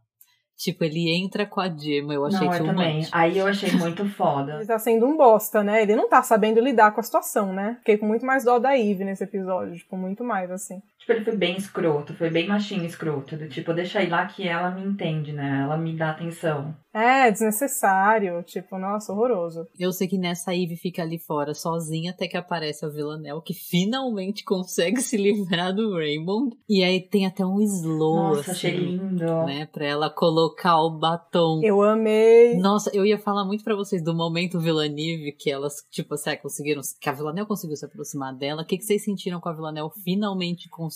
Tipo, ele entra com a Gemma, eu achei Não, eu também. Aí eu achei muito foda. ele tá sendo um bosta, né? Ele não tá sabendo lidar com a situação, né? Fiquei com muito mais dó da Ivy nesse episódio, tipo, muito mais, assim. Tipo, ele foi bem escroto, foi bem machinho escroto. Do tipo, deixa aí lá que ela me entende, né? Ela me dá atenção. É, desnecessário, tipo, nossa, horroroso. Eu sei que nessa Ivy fica ali fora sozinha até que aparece a Villanelle, que finalmente consegue se livrar do Raymond. E aí tem até um slow, Nossa, achei assim, lindo. né? Pra ela colocar o batom. Eu amei. Nossa, eu ia falar muito pra vocês do momento Villaneve, que elas, tipo, assim, conseguiram, que a Villanelle conseguiu se aproximar dela. O que, que vocês sentiram com a Villanelle finalmente conseguindo,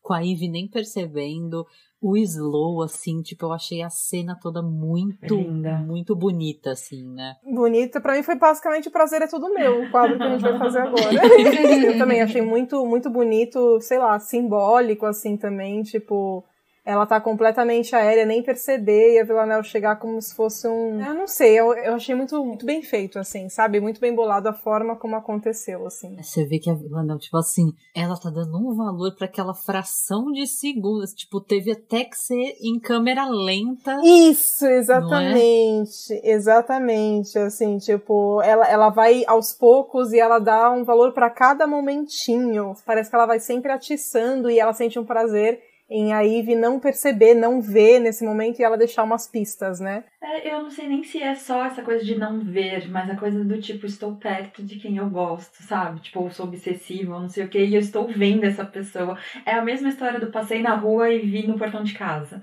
com a Ivy nem percebendo, o slow, assim, tipo, eu achei a cena toda muito, Linda. muito bonita, assim, né? Bonita, pra mim foi basicamente o prazer é tudo meu, o quadro que a gente vai fazer agora. eu também achei muito, muito bonito, sei lá, simbólico, assim, também, tipo, ela tá completamente aérea, nem perceber, e a Villanelle chegar como se fosse um. Eu não sei, eu, eu achei muito, muito bem feito, assim, sabe? Muito bem bolado a forma como aconteceu, assim. Você vê que a Villanelle, tipo assim, ela tá dando um valor pra aquela fração de segundos, tipo, teve até que ser em câmera lenta. Isso, exatamente, exatamente, assim, tipo, ela, ela vai aos poucos e ela dá um valor pra cada momentinho, parece que ela vai sempre atiçando e ela sente um prazer em a Ivy não perceber, não ver nesse momento e ela deixar umas pistas, né? É, eu não sei nem se é só essa coisa de não ver, mas a coisa do tipo, estou perto de quem eu gosto, sabe? Tipo, eu sou obsessiva, não sei o que, e eu estou vendo essa pessoa. É a mesma história do passei na rua e vi no portão de casa.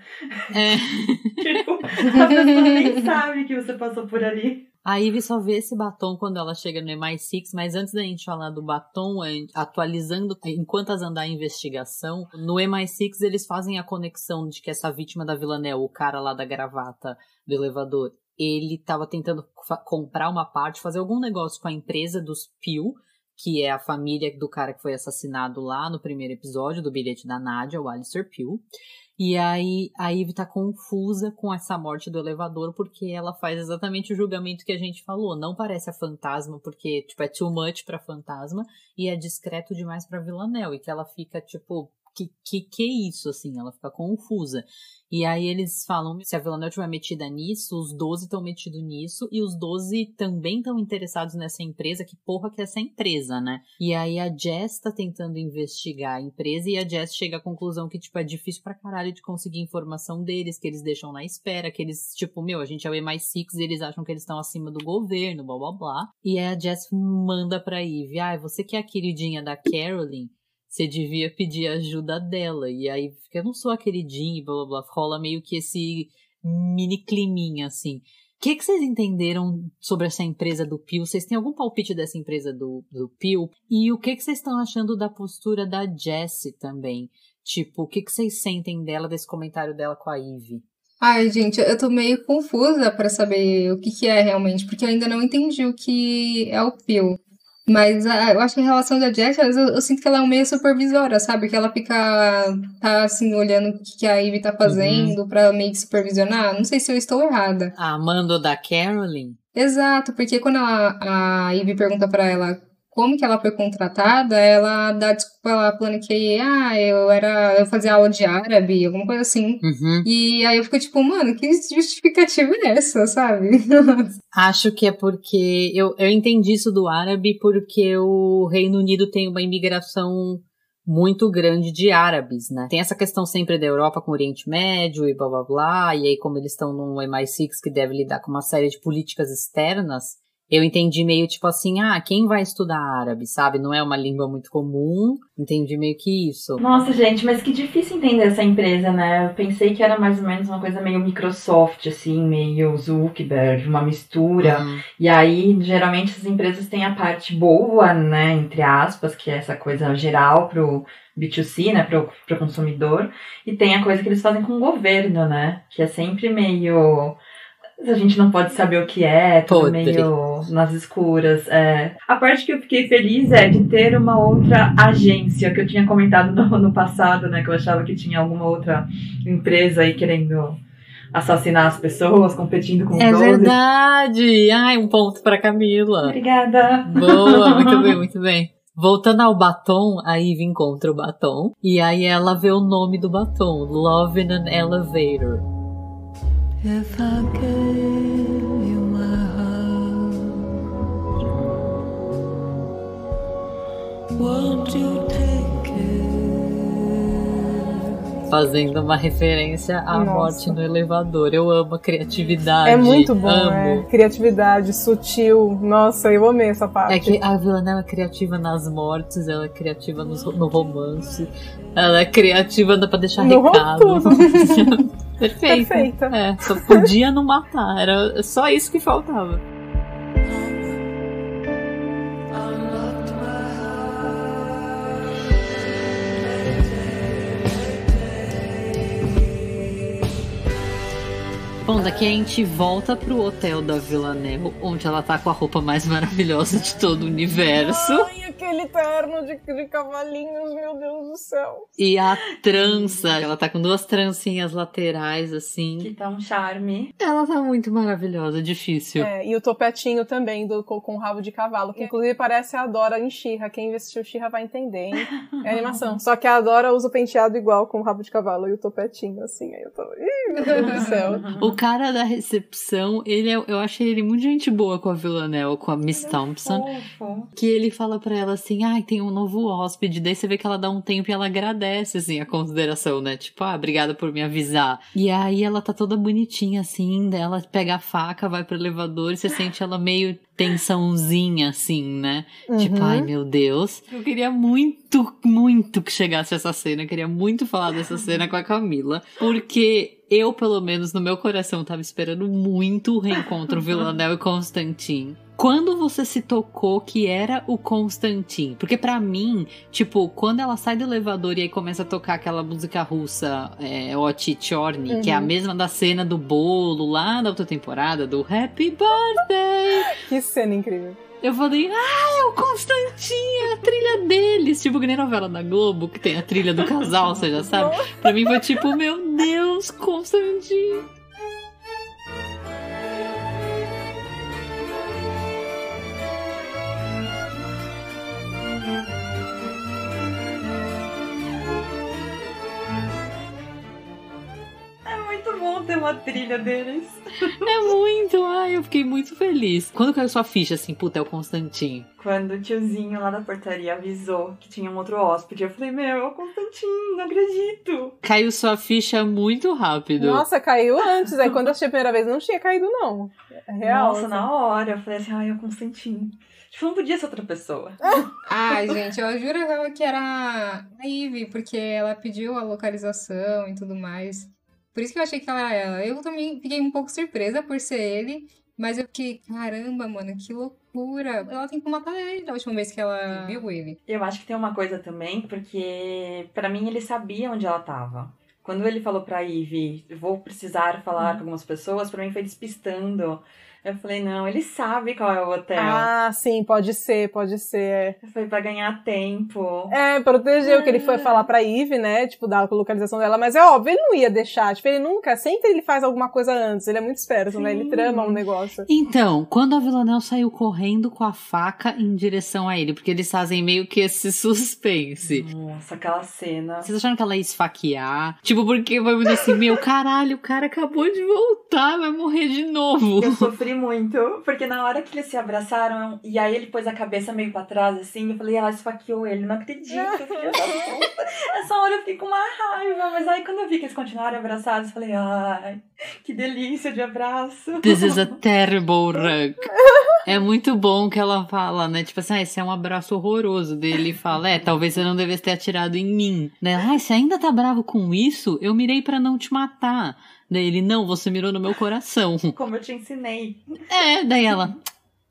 É. tipo, a pessoa nem sabe que você passou por ali. A Ivy só vê esse batom quando ela chega no MI6, mas antes da gente falar do batom, atualizando, enquanto as andar a investigação, no MI6 eles fazem a conexão de que essa vítima da Villanelle, o cara lá da gravata do elevador, ele estava tentando comprar uma parte, fazer algum negócio com a empresa dos Peel, que é a família do cara que foi assassinado lá no primeiro episódio do bilhete da Nadia, o Alistair Pugh. E aí a Eve tá confusa com essa morte do elevador porque ela faz exatamente o julgamento que a gente falou. Não parece a fantasma porque, tipo, é too much pra fantasma e é discreto demais pra Villanelle. E que ela fica, tipo, que, que que é isso, assim? Ela fica confusa. E aí eles falam, se a Villanelle estiver metida nisso, os 12 estão metidos nisso, e os 12 também estão interessados nessa empresa, que porra que é essa empresa, né? E aí a Jess tá tentando investigar a empresa, e a Jess chega à conclusão que, tipo, é difícil pra caralho de conseguir informação deles, que eles deixam na espera, que eles, tipo, meu, a gente é o MI6 e eles acham que eles estão acima do governo, blá blá blá. E aí a Jess manda pra Eve, ah, você que é a queridinha da Carolyn, você devia pedir ajuda dela. E aí fica, eu não sou a queridinha, blá blá blá. Rola meio que esse mini climinha, assim. O que, que vocês entenderam sobre essa empresa do Pio? Vocês têm algum palpite dessa empresa do, do Pio? E o que, que vocês estão achando da postura da Jessie também? Tipo, o que, que vocês sentem dela, desse comentário dela com a Ivy? Ai, gente, eu tô meio confusa para saber o que, que é realmente, porque eu ainda não entendi o que é o Pio. Mas a, eu acho que a relação da Jess, eu, eu, sinto que ela é meio supervisora, sabe? Que ela fica, tá assim, olhando o que, que a Ivy tá fazendo uhum. pra meio que supervisionar. Não sei se eu estou errada. A Amanda da Carolyn? Exato, porque quando ela, a Ivy pergunta para ela como que ela foi contratada, ela dá desculpa lá falando que, ah, eu era, eu fazia aula de árabe, alguma coisa assim. Uhum. E aí eu fico tipo, mano, que justificativa é essa, sabe? Acho que é porque, eu, eu entendi isso do árabe porque o Reino Unido tem uma imigração muito grande de árabes, né? Tem essa questão sempre da Europa com o Oriente Médio e blá blá blá, e aí como eles estão num MI6 que deve lidar com uma série de políticas externas, eu entendi meio tipo assim, ah, quem vai estudar árabe, sabe? Não é uma língua muito comum. Entendi meio que isso. Nossa, gente, mas que difícil entender essa empresa, né? Eu pensei que era mais ou menos uma coisa meio Microsoft, assim, meio Zuckerberg, uma mistura. Uhum. E aí, geralmente, essas empresas têm a parte boa, né, entre aspas, que é essa coisa geral pro B2C, né, pro, pro consumidor. E tem a coisa que eles fazem com o governo, né? Que é sempre meio a gente não pode saber o que é, tudo Podre. meio nas escuras. É. A parte que eu fiquei feliz é de ter uma outra agência, que eu tinha comentado no, no passado, né? Que eu achava que tinha alguma outra empresa aí querendo assassinar as pessoas, competindo com É verdade! Ai, um ponto para Camila. Obrigada. Boa, muito bem, muito bem. Voltando ao batom, a Eve encontra o batom. E aí ela vê o nome do batom, Love in an Elevator. If I gave you my heart, won't you take it? Fazendo uma referência à Nossa. morte no elevador. Eu amo a criatividade. É muito bom, amo. É. Criatividade, sutil. Nossa, eu amei essa parte. É que a Villanelle é criativa nas mortes, ela é criativa no, no romance, ela é criativa pra deixar no recado. Perfeita. Perfeita. É, só podia não matar. Era só isso que faltava. Bom, daqui a gente volta pro hotel da Villanelle, onde ela tá com a roupa mais maravilhosa de todo o universo. Ai, aquele terno de, de cavalinhos, meu Deus do céu. E a trança, ela tá com duas trancinhas laterais, assim. Que tá um charme. Ela tá muito maravilhosa, difícil. É, e o topetinho também, do, com, com rabo de cavalo, que inclusive parece a Dora em Xirra. Quem investiu Xirra vai entender, hein? É animação. Só que a Dora usa o penteado igual com o rabo de cavalo e o topetinho, assim. Aí eu tô. Ih, meu Deus do céu. O cara da recepção, ele é, eu achei ele muito gente boa com a Villanelle, com a Miss é Thompson. Que ele fala para ela assim: ai, ah, tem um novo hóspede. Daí você vê que ela dá um tempo e ela agradece, assim, a consideração, né? Tipo, ah, obrigada por me avisar. E aí ela tá toda bonitinha, assim, daí ela pega a faca, vai pro elevador e você sente ela meio tensãozinha, assim, né? Uhum. Tipo, ai meu Deus. Eu queria muito, muito que chegasse essa cena. Eu queria muito falar dessa cena com a Camila. Porque eu, pelo menos, no meu coração, tava esperando muito o reencontro Villanelle e Constantin. Quando você se tocou que era o Constantin? Porque para mim, tipo, quando ela sai do elevador e aí começa a tocar aquela música russa, é, Oti Chorny, uhum. que é a uhum. mesma da cena do bolo lá da outra temporada, do Happy Birthday. que cena incrível. Eu falei, ah, é o Constantinho, é a trilha deles. Tipo, que nem novela da Globo, que tem a trilha do casal, você já sabe. Pra mim foi tipo, meu Deus, Constantinho. Muito bom ter uma trilha deles. É muito, ai, eu fiquei muito feliz. Quando caiu sua ficha, assim, puta, é o Constantinho. Quando o tiozinho lá da portaria avisou que tinha um outro hóspede, eu falei, meu, é o Constantinho, não acredito. Caiu sua ficha muito rápido. Nossa, caiu antes. Aí quando eu assisti a primeira vez, não tinha caído, não. É real. Nossa, assim. na hora, eu falei assim, ai, é o Constantinho. Tipo, não podia ser outra pessoa. Ai, gente, eu jurava que era a Ivy, porque ela pediu a localização e tudo mais. Por isso que eu achei que ela era ela. Eu também fiquei um pouco surpresa por ser ele, mas eu fiquei, caramba, mano, que loucura. Ela tem que matar ele da última vez que ela viu ele. Eu acho que tem uma coisa também, porque pra mim ele sabia onde ela tava. Quando ele falou pra Ivy, vou precisar falar com algumas pessoas, pra mim foi despistando. Eu falei, não, ele sabe qual é o hotel. Ah, sim, pode ser, pode ser. Foi pra ganhar tempo. É, protegeu, que ele foi falar pra Eve, né? Tipo, dar a localização dela, mas é óbvio, ele não ia deixar. Tipo, ele nunca, sempre ele faz alguma coisa antes. Ele é muito esperto, né? Ele trama um negócio. Então, quando a Villanelle saiu correndo com a faca em direção a ele, porque eles fazem meio que esse suspense. Nossa, aquela cena. Vocês acharam que ela ia esfaquear? Tipo, porque foi muito assim, meu caralho, o cara acabou de voltar, vai morrer de novo. Eu sofri muito, porque na hora que eles se abraçaram, e aí ele pôs a cabeça meio pra trás, assim, eu falei, ela esfaqueou ele, não acredito, filha da puta. Essa hora eu fiquei com uma raiva, mas aí quando eu vi que eles continuaram abraçados, eu falei, ai, que delícia de abraço. This is a terrible hug. É muito bom que ela fala, né? Tipo assim, ah, esse é um abraço horroroso dele. fala, é, talvez você não devesse ter atirado em mim. Né? Ah, você ainda tá bravo com isso? Eu mirei para não te matar. Daí ele, não, você mirou no meu coração. Como eu te ensinei. É, daí ela,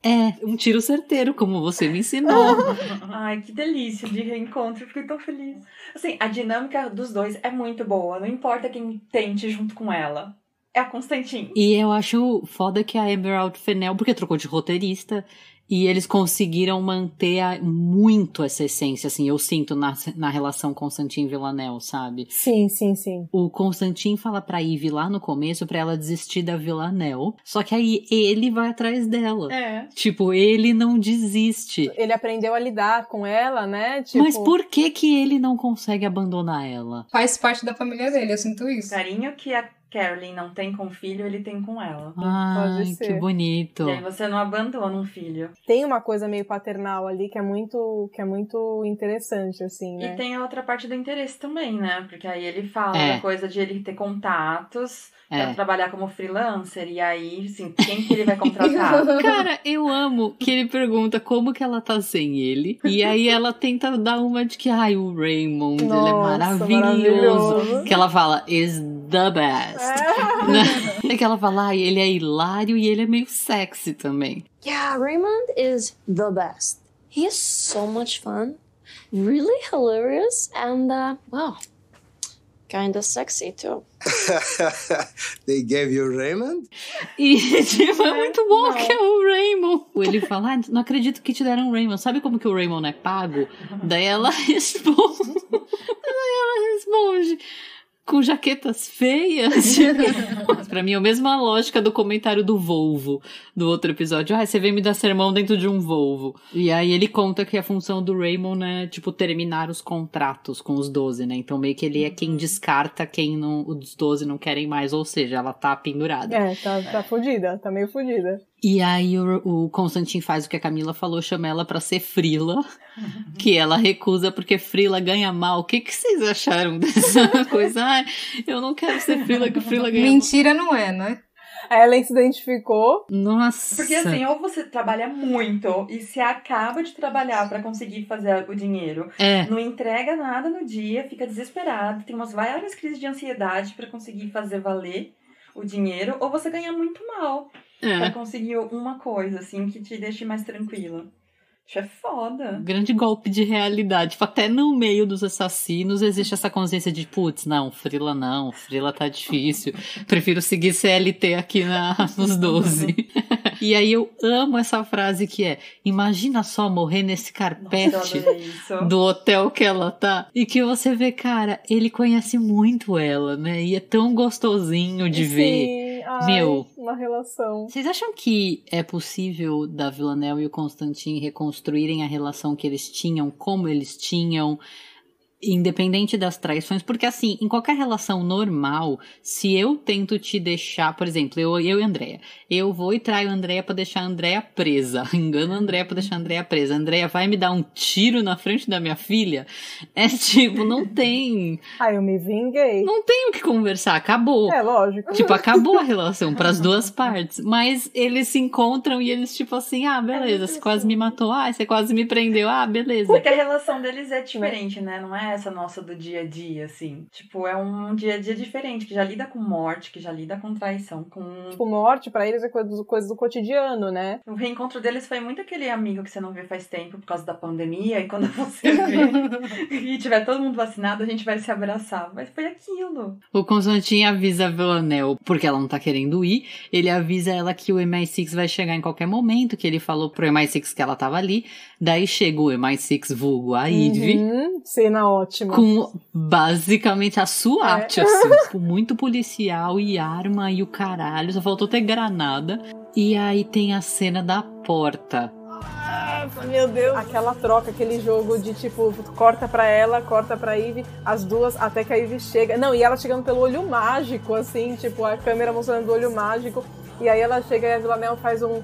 é, um tiro certeiro, como você me ensinou. Ai, que delícia de reencontro, fiquei tão feliz. Assim, a dinâmica dos dois é muito boa, não importa quem tente junto com ela. É a Constantine. E eu acho foda que a Emerald Fennel, porque trocou de roteirista, e eles conseguiram manter a, muito essa essência, assim, eu sinto na, na relação Constantin Villanelle, sabe? Sim, sim, sim. O Constantin fala pra Ivy lá no começo pra ela desistir da Villanelle, só que aí ele vai atrás dela. É. Tipo, ele não desiste. Ele aprendeu a lidar com ela, né? Tipo... Mas por que que ele não consegue abandonar ela? Faz parte da família dele, eu sinto isso. Carinho que a Carolyn não tem com o filho, ele tem com ela. Ai, que bonito. E aí você não abandona um filho. Tem uma coisa meio paternal ali que é muito, que é muito interessante, assim, né? E tem a outra parte do interesse também, né? Porque aí ele fala É. da coisa de ele ter contatos É. pra trabalhar como freelancer. E aí, assim, quem que ele vai contratar? Cara, eu amo que ele pergunta como que ela tá sem ele. E aí ela tenta dar uma de que, ai, o Raymond, ele é Nossa, maravilhoso. maravilhoso. Que ela fala, is the best. Né? É que ela fala, ai, ele é hilário e ele é meio sexy também. Yeah, Raymond is the best. He is so much fun, really hilarious, and, uh, well, kinda sexy too. they gave you Raymond? E, tipo, é muito bom que é o Raymond. Ele fala, ah, não acredito que te deram o Raymond. Sabe como que o Raymond é pago? Daí ela responde. Daí ela responde. Com jaquetas feias. pra mim é a mesma lógica do comentário do Volvo do outro episódio. Ah, você veio me dar sermão dentro de um Volvo. E aí ele conta que a função do Raymond é, tipo, terminar os contratos com os 12, né? Então meio que ele é quem descarta quem não, os 12 não querem mais. Ou seja, ela tá pendurada. É, tá, tá fodida, tá meio fodida. E aí o, o Constantin faz o que a Camila falou, chama ela pra ser Frila, que ela recusa porque Frila ganha mal. O que, que vocês acharam dessa coisa? Ai, eu não quero ser Frila, que Frila ganha Mentira não é, né? A Ellen se identificou. Nossa. Porque assim, ou você trabalha muito e se acaba de trabalhar pra conseguir fazer o dinheiro, É. não entrega nada no dia, fica desesperado, tem umas várias crises de ansiedade pra conseguir fazer valer o dinheiro, ou você ganha muito mal pra É. conseguir uma coisa assim que te deixe mais tranquila. Isso é foda. Grande golpe de realidade. Tipo, até no meio dos assassinos existe essa consciência de, putz, não, Frila não, Frila tá difícil. Prefiro seguir CLT aqui na, nos 12. E aí eu amo essa frase que é: imagina só morrer nesse carpete Nossa, do hotel que ela tá. E que você vê, cara, ele conhece muito ela, né? E é tão gostosinho de ver. Ai, Meu. Uma relação. Vocês acham que é possível da Villanelle e o Constantin reconstruírem a relação que eles tinham, como eles tinham, independente das traições? Porque assim, em qualquer relação normal, se eu tento te deixar, por exemplo, eu, eu e a Andrea, eu vou e traio a Andrea pra deixar a Andrea presa, engano a Andrea pra deixar a Andrea presa, a Andrea vai me dar um tiro na frente da minha filha? É tipo, não tem, Ah, eu me vinguei. não tem o que conversar, acabou. É, lógico. Tipo, acabou a relação pras duas partes. Mas eles se encontram e eles, tipo assim, ah, beleza, você quase me matou, ah, você quase me prendeu, ah, beleza. Porque a relação deles é diferente, né? Não é essa nossa do dia a dia, assim. Tipo, é um dia a dia diferente, que já lida com morte, que já lida com traição, com. Tipo, morte pra eles é coisa do, coisa do cotidiano, né? O reencontro deles foi muito aquele amigo que você não vê faz tempo por causa da pandemia, e quando você vê e tiver todo mundo vacinado, a gente vai se abraçar. Mas foi aquilo. O Constantin avisa a Villanelle, porque ela não tá querendo ir, ele avisa ela que o MI6 vai chegar em qualquer momento, que ele falou pro MI6 que ela tava ali. Daí chega o MI6 vulgo, a Ivy. Uhum, cena ótima. Com basicamente a SWAT, É. assim, com muito policial e arma e o caralho, só faltou ter granada. E aí tem a cena da porta. Meu Deus. Aquela troca, aquele jogo de tipo, corta pra ela, corta pra Ivy, as duas, até que a Ivy chega. Não, e ela chegando pelo olho mágico, assim, tipo, a câmera mostrando o olho mágico. E aí ela chega e a Villanelle faz um.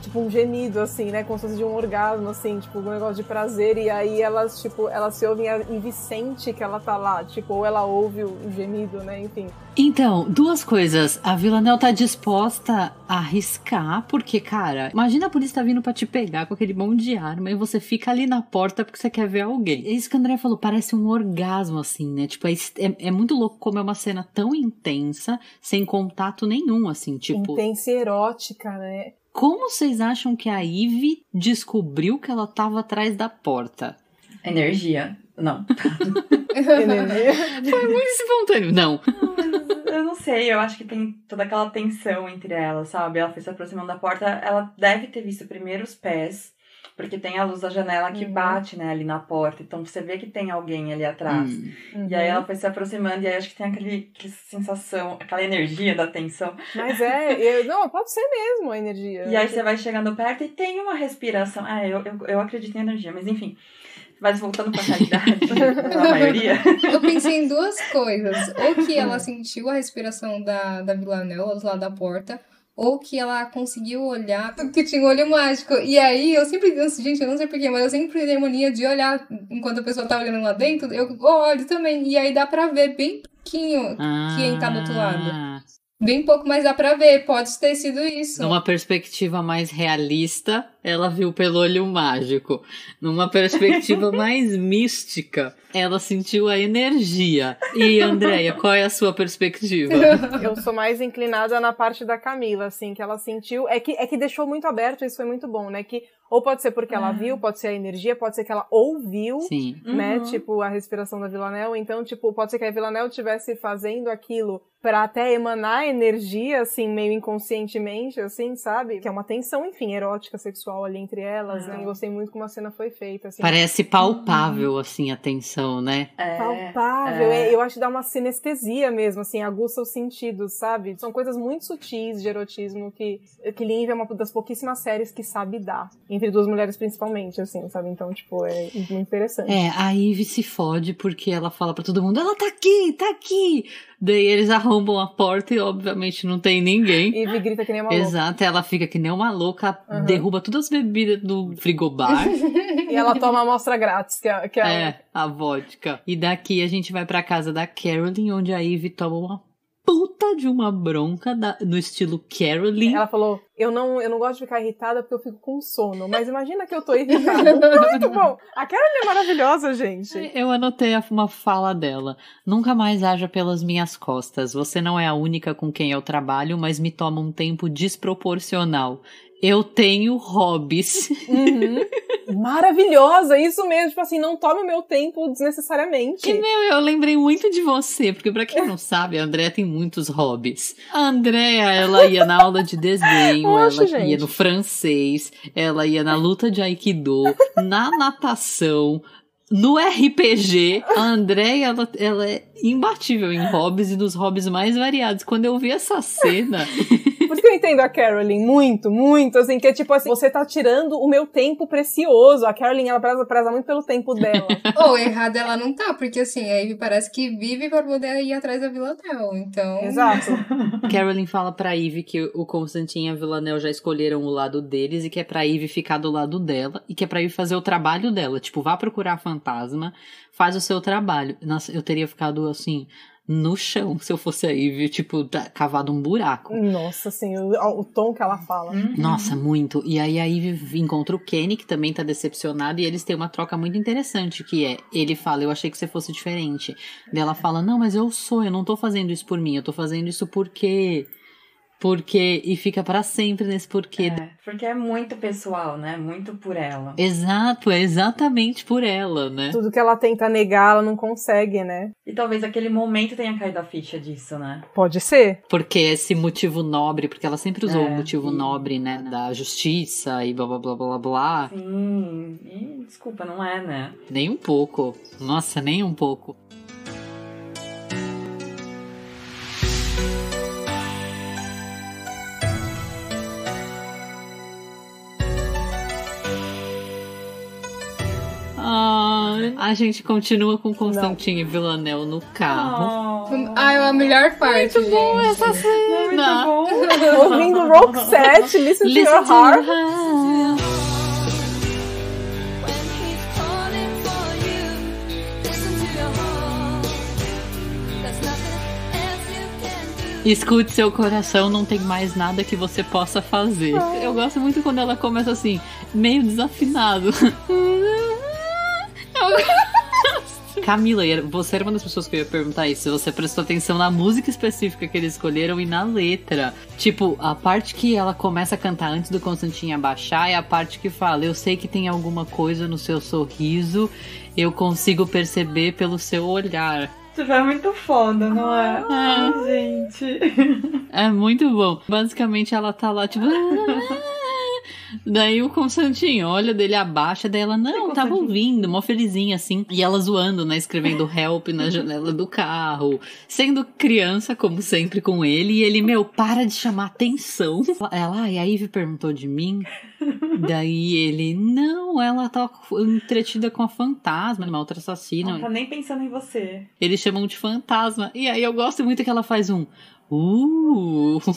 Tipo, um gemido, assim, né? Como se fosse de um orgasmo, assim, tipo, um negócio de prazer. E aí elas, tipo, elas se ouvem a Ivy sente que ela tá lá. Tipo, ou ela ouve o gemido, né? Enfim. Então, duas coisas. A Villanelle tá disposta a arriscar, porque, cara, imagina a polícia tá vindo pra te pegar com aquele monte de arma e você fica ali na porta porque você quer ver alguém. É isso que o André falou, parece um orgasmo, assim, né? Tipo, é, é, é muito louco como é uma cena tão intensa, sem contato nenhum, assim, tipo. Intensa e erótica, né? Como vocês acham que a Ivy descobriu que ela tava atrás da porta? Energia. Não. Energia. Foi muito espontâneo. Não. Eu não sei, eu acho que tem toda aquela tensão entre elas, sabe? Ela foi se aproximando da porta, ela deve ter visto primeiro os pés, porque tem a luz da janela que Uhum. bate, né, ali na porta. Então você vê que tem alguém ali atrás. Hum. E aí Uhum. ela foi se aproximando, e aí acho que tem aquele, aquela sensação, aquela energia da tensão. Mas é, eu- não, pode ser mesmo a energia. E aí você vai chegando perto e tem uma respiração. Ah, eu, eu, eu acredito em energia, mas enfim. Mas voltando pra realidade, a maioria. Eu pensei em duas coisas. Ou que ela sentiu a respiração da, da Villanelle lá do lado da porta, ou que ela conseguiu olhar, porque tinha um olho mágico. E aí, eu sempre, gente, eu não sei porquê, mas eu sempre tenho mania de olhar enquanto a pessoa tá olhando lá dentro, eu olho também. E aí dá pra ver bem pouquinho quem tá do outro lado. Ah, Bem pouco, mas dá pra ver. Pode ter sido isso. Numa perspectiva mais realista, ela viu pelo olho mágico. Numa perspectiva mais mística, ela sentiu a energia. E, Andréia, qual é a sua perspectiva? Eu sou mais inclinada na parte da Camila, assim, que ela sentiu. É que, é que deixou muito aberto, isso foi muito bom, né? Que ou pode ser porque ela Ah. viu, pode ser a energia, pode ser que ela ouviu, Sim. né? Uhum. Tipo, a respiração da Villanelle. Então, tipo, pode ser que a Villanelle estivesse fazendo aquilo pra até emanar energia, assim, meio inconscientemente, assim, sabe? Que é uma tensão, enfim, erótica, sexual ali entre elas, né? Ah. Eu gostei muito como a cena foi feita, assim. Parece palpável, assim, a tensão, né? É, palpável. é. é, Eu acho que dá uma sinestesia mesmo, assim, aguça os sentidos, sabe? São coisas muito sutis de erotismo que, que Lynn é uma das pouquíssimas séries que sabe dar. Entre duas mulheres, principalmente, assim, sabe? Então, tipo, é muito interessante. É, a Ivy se fode porque ela fala pra todo mundo, ela tá aqui, tá aqui! Daí eles arrombam a porta e obviamente não tem ninguém. E Ivy grita que nem uma louca. Exato, ela fica que nem uma louca, Uhum. derruba todas as bebidas do frigobar. E ela toma a amostra grátis, que é, que é, É, a vodka. E daqui a gente vai pra casa da Carolyn, onde a Ivy toma uma puta de uma bronca da- no estilo Carolyn. Ela falou, eu não, eu não gosto de ficar irritada porque eu fico com sono, mas imagina que eu tô irritada. muito bom. A Carolyn é maravilhosa, gente. Eu anotei uma fala dela. Nunca mais haja pelas minhas costas. Você não é a única com quem eu trabalho, mas me toma um tempo desproporcional. Eu tenho hobbies. Uhum. Maravilhosa, isso mesmo. Tipo assim, não tome o meu tempo desnecessariamente. Que meu, eu lembrei muito de você, porque pra quem não sabe, a Andrea tem muitos hobbies. A Andrea, ela ia na aula de desenho, ela ia gente. no francês, ela ia na luta de aikido, na natação, no RPG. A Andrea, ela, ela é imbatível em hobbies e dos hobbies mais variados. Quando eu vi essa cena, Por isso que eu entendo a Carolyn muito, muito, assim, que é tipo assim, você tá tirando o meu tempo precioso. A Carolyn, ela preza, preza muito pelo tempo dela. Ou errada ela não tá, porque assim, a Ivy parece que vive pra poder ir atrás da Vila Tel. Então. Exato. Carolyn fala pra Ivy que o Constantine e a Villanelle já escolheram o lado deles e que é pra Ivy ficar do lado dela e que é pra Ivy fazer o trabalho dela. Tipo, vá procurar fantasma, faz o seu trabalho. Nossa, eu teria ficado assim, no chão se eu fosse a Ivy, tipo, tá- cavado um buraco. Nossa, assim, o, o tom que ela fala. Nossa, muito. E aí a Ivy encontra o Kenny, que também tá decepcionado, e eles têm uma troca muito interessante, que é, ele fala, eu achei que você fosse diferente. Daí ela fala, não, mas eu sou, eu não tô fazendo isso por mim, eu tô fazendo isso porque... Porque... E fica pra sempre nesse porquê. É, porque é muito pessoal, né? Muito por ela. Exato, é exatamente por ela, né? Tudo que ela tenta negar, ela não consegue, né? E talvez aquele momento tenha caído a ficha disso, né? Pode ser. Porque esse motivo nobre, porque ela sempre usou É, o motivo e- nobre, né? Da justiça e blá blá blá blá blá. Sim. E, desculpa, não é, né? Nem um pouco. Nossa, nem um pouco. Ah, a gente continua com Constantine e Villanelle no carro. Oh, Ah, é a melhor parte, gente. essa cena. Ouvindo Roxette, Listen to Listen Your to Heart. her. Escute seu coração, não tem mais nada que você possa fazer. Eu gosto muito quando ela começa assim, meio desafinado. Gosto. Camila, você era uma das pessoas que eu ia perguntar isso. Se você prestou atenção na música específica que eles escolheram e na letra. Tipo, a parte que ela começa a cantar antes do Constantinho abaixar é a parte que fala: Eu sei que tem alguma coisa no seu sorriso, eu consigo perceber pelo seu olhar. Isso é muito foda, não é? Ai, gente. É muito bom. Basicamente ela tá lá, tipo. Daí o Constantinho olha dele abaixa, daí ela, não, tava ouvindo, mó felizinha assim. E ela zoando, né? Escrevendo help na janela do carro. Sendo criança, como sempre, com ele. E ele, meu, para de chamar atenção. Ela, ah, e a Ivy perguntou de mim. Daí ele, não, ela tá entretida com a fantasma, uma outra assassina. Não tá nem pensando em você. Eles chamam de fantasma. E aí eu gosto muito que ela faz um. Uh!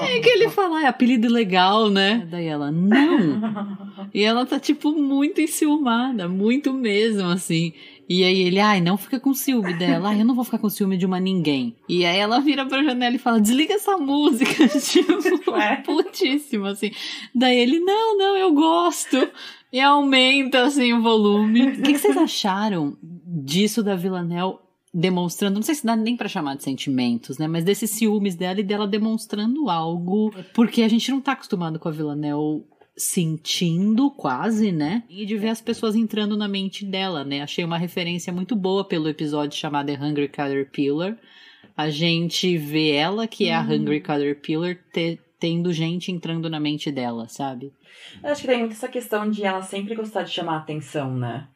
é que ele fala, é apelido legal, né? Daí ela, não! E ela tá, tipo, muito enciumada, muito mesmo, assim. E aí ele, ai, não fica com ciúme dela. Ai, eu não vou ficar com ciúme de uma ninguém. E aí ela vira pra janela e fala, desliga essa música. tipo, É. putíssimo, assim. Daí ele, não, não, eu gosto. E aumenta, assim, o volume. O que, que vocês acharam disso da Villanelle demonstrando, não sei se dá nem pra chamar de sentimentos, né? Mas desses ciúmes dela e dela demonstrando algo. Porque a gente não tá acostumado com a Villanelle sentindo quase, né? E de ver as pessoas entrando na mente dela, né? Achei uma referência muito boa pelo episódio chamado The Hungry Caterpillar. A gente vê ela, que é a Hungry Caterpillar, te- tendo gente entrando na mente dela, sabe? Eu acho que tem muito essa questão de ela sempre gostar de chamar atenção, né?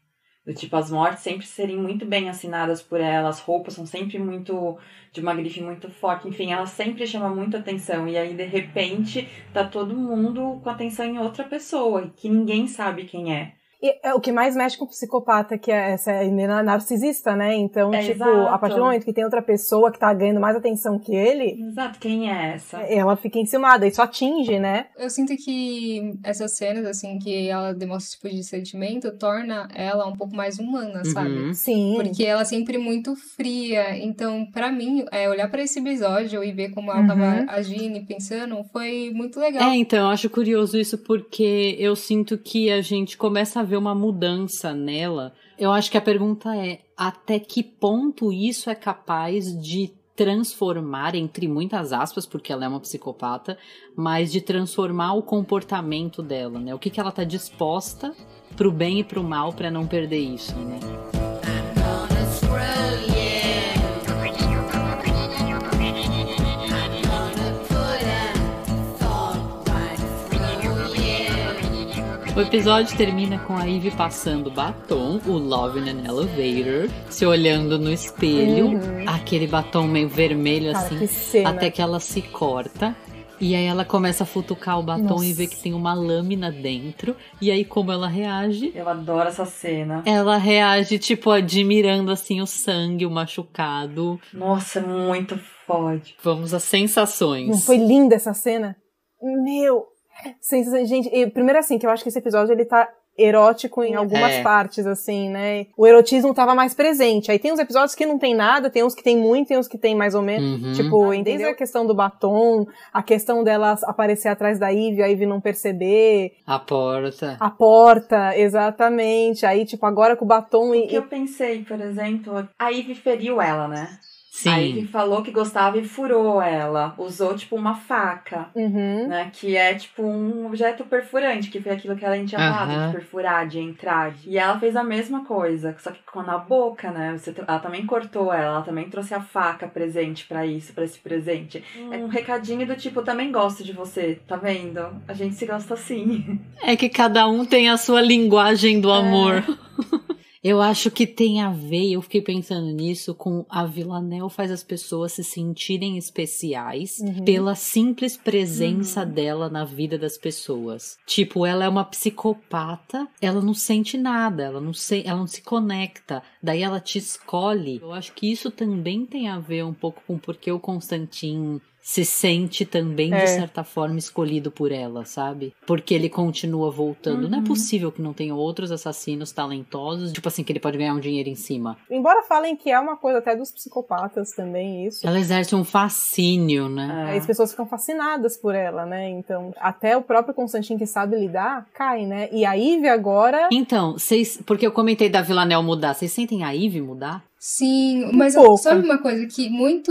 Do tipo, as mortes sempre serem muito bem assinadas por ela, as roupas são sempre muito. de uma grife muito forte, enfim, ela sempre chama muito atenção. E aí, de repente, tá todo mundo com atenção em outra pessoa, que ninguém sabe quem é. E é o que mais mexe com o psicopata, que é essa menina narcisista, né? Então, É, tipo, exato. a partir do momento que tem outra pessoa que tá ganhando mais atenção que ele, Exato, quem é essa? ela fica enciumada. Isso atinge, né? Eu sinto que essas cenas, assim, que ela demonstra esse tipo de sentimento, torna ela um pouco mais humana, sabe? Uhum. Sim. Porque ela é sempre muito fria. Então, pra mim, é, olhar pra esse episódio e ver como ela Uhum. tava agindo e pensando foi muito legal. É, então, eu acho curioso isso porque eu sinto que a gente começa a ver uma mudança nela. Eu acho que a pergunta é até que ponto isso é capaz de transformar, entre muitas aspas, porque ela é uma psicopata, mas de transformar o comportamento dela, né? O que, que ela tá disposta pro bem e pro mal para não perder isso, né? O episódio termina com a Ivy passando batom, o Love in an Elevator, se olhando no espelho, Uhum. aquele batom meio vermelho Cara, assim, que até que ela se corta. E aí ela começa a futucar o batom Nossa. e vê que tem uma lâmina dentro. E aí como ela reage? Eu adoro essa cena. Ela reage, tipo, admirando assim o sangue, o machucado. Nossa, muito forte. Vamos às sensações. Não foi linda essa cena? Meu! Sensação- Gente, e primeiro assim, que eu acho que esse episódio ele tá erótico em algumas É. partes, assim, né? O erotismo tava mais presente. Aí tem uns episódios que não tem nada, tem uns que tem muito, tem uns que tem mais ou menos. Uhum. Tipo, desde a questão do batom, a questão dela aparecer atrás da Ivy, a Ivy não perceber, A porta. a porta, exatamente. Aí, tipo, agora com o batom e. O que eu pensei, por exemplo, a Ivy feriu ela, né? Sim. A Ivy falou que gostava e furou ela. Usou, tipo, uma faca, Uhum. né? Que é, tipo, um objeto perfurante, que foi aquilo que ela tinha falado, Aham. de perfurar, de entrar. E ela fez a mesma coisa, só que com na boca, né? Você, ela também cortou ela, ela também trouxe a faca presente pra isso, pra esse presente. É um recadinho do tipo, também gosto de você, tá vendo? A gente se gosta assim. É que cada um tem a sua linguagem do amor. Eu acho que tem a ver, eu fiquei pensando nisso, com a Villanelle faz as pessoas se sentirem especiais Uhum. pela simples presença dela na vida das pessoas. Tipo, ela é uma psicopata, ela não sente nada, ela não, se, ela não se conecta, daí ela te escolhe. Eu acho que isso também tem a ver um pouco com porque o Constantin se sente também, É. de certa forma, escolhido por ela, sabe? Porque ele continua voltando. Não é Uhum. possível que não tenha outros assassinos talentosos, tipo assim, que ele pode ganhar um dinheiro em cima. Embora falem que é uma coisa até dos psicopatas também, isso. Ela exerce um fascínio, né? Aí as pessoas ficam fascinadas por ela, né? Então, até o próprio Constantin que sabe lidar, cai, né? E a Ivy agora. Então, vocês. Porque eu comentei da Villanelle mudar. Vocês sentem a Ivy mudar? Sim, mas pouco. sabe uma coisa que muito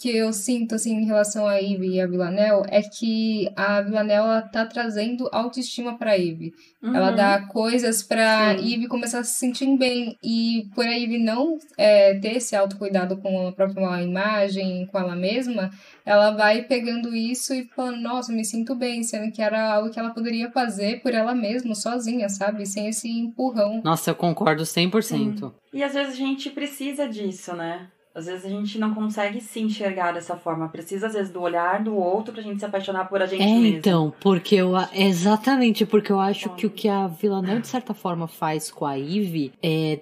que eu sinto assim em relação a Ivy e a Villanelle é que a Villanelle ela tá trazendo autoestima Ivy. Ela Uhum. dá coisas pra Sim. Ivy começar a se sentir bem e por a Ivy não é, ter esse autocuidado com a própria imagem, com ela mesma, ela vai pegando isso e falando, nossa, me sinto bem, sendo que era algo que ela poderia fazer por ela mesma, sozinha, sabe? Sem esse empurrão. Nossa, eu concordo 100%. E às vezes a gente precisa disso, né? Às vezes a gente não consegue se enxergar dessa forma. Precisa, às vezes, do olhar do outro pra gente se apaixonar por a gente É, mesmo. então, porque eu. Exatamente, porque eu acho que o que a Villanelle, de certa forma, faz com a Ivy é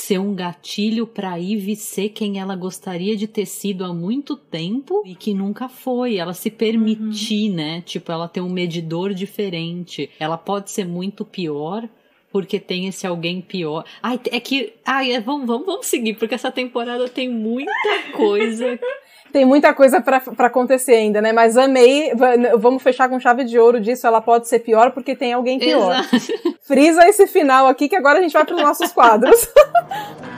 ser um gatilho pra Ivy ser quem ela gostaria de ter sido há muito tempo e que nunca foi. Ela se permitir, né? Tipo, ela tem um medidor diferente. Ela pode ser muito pior. Porque tem esse alguém pior. Ai, é que. Ai, é, vamos, vamos, vamos seguir, porque essa temporada tem muita coisa. Tem muita coisa pra, pra acontecer ainda, né? Mas amei. va- Vamos fechar com chave de ouro disso. Ela pode ser pior porque tem alguém pior. Exato. Frisa esse final aqui que agora a gente vai pros nossos quadros.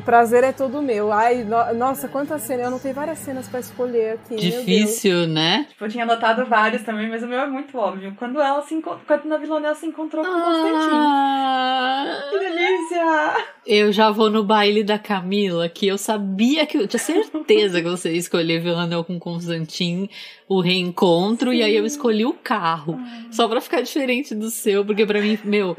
O prazer é todo meu. Ai, no- nossa, quantas cenas. Eu anotei várias cenas pra escolher aqui. Difícil, né? Tipo, eu tinha anotado vários também, mas o meu é muito óbvio. Quando ela se encontrou, quando a Villanelle se encontrou com o. Ah, Que delícia! eu já vou no baile da Camila, que eu sabia que eu tinha certeza que você ia escolher Villanelle com Constantin, o reencontro, e aí eu escolhi o carro. Só pra ficar diferente do seu, porque pra mim, meu,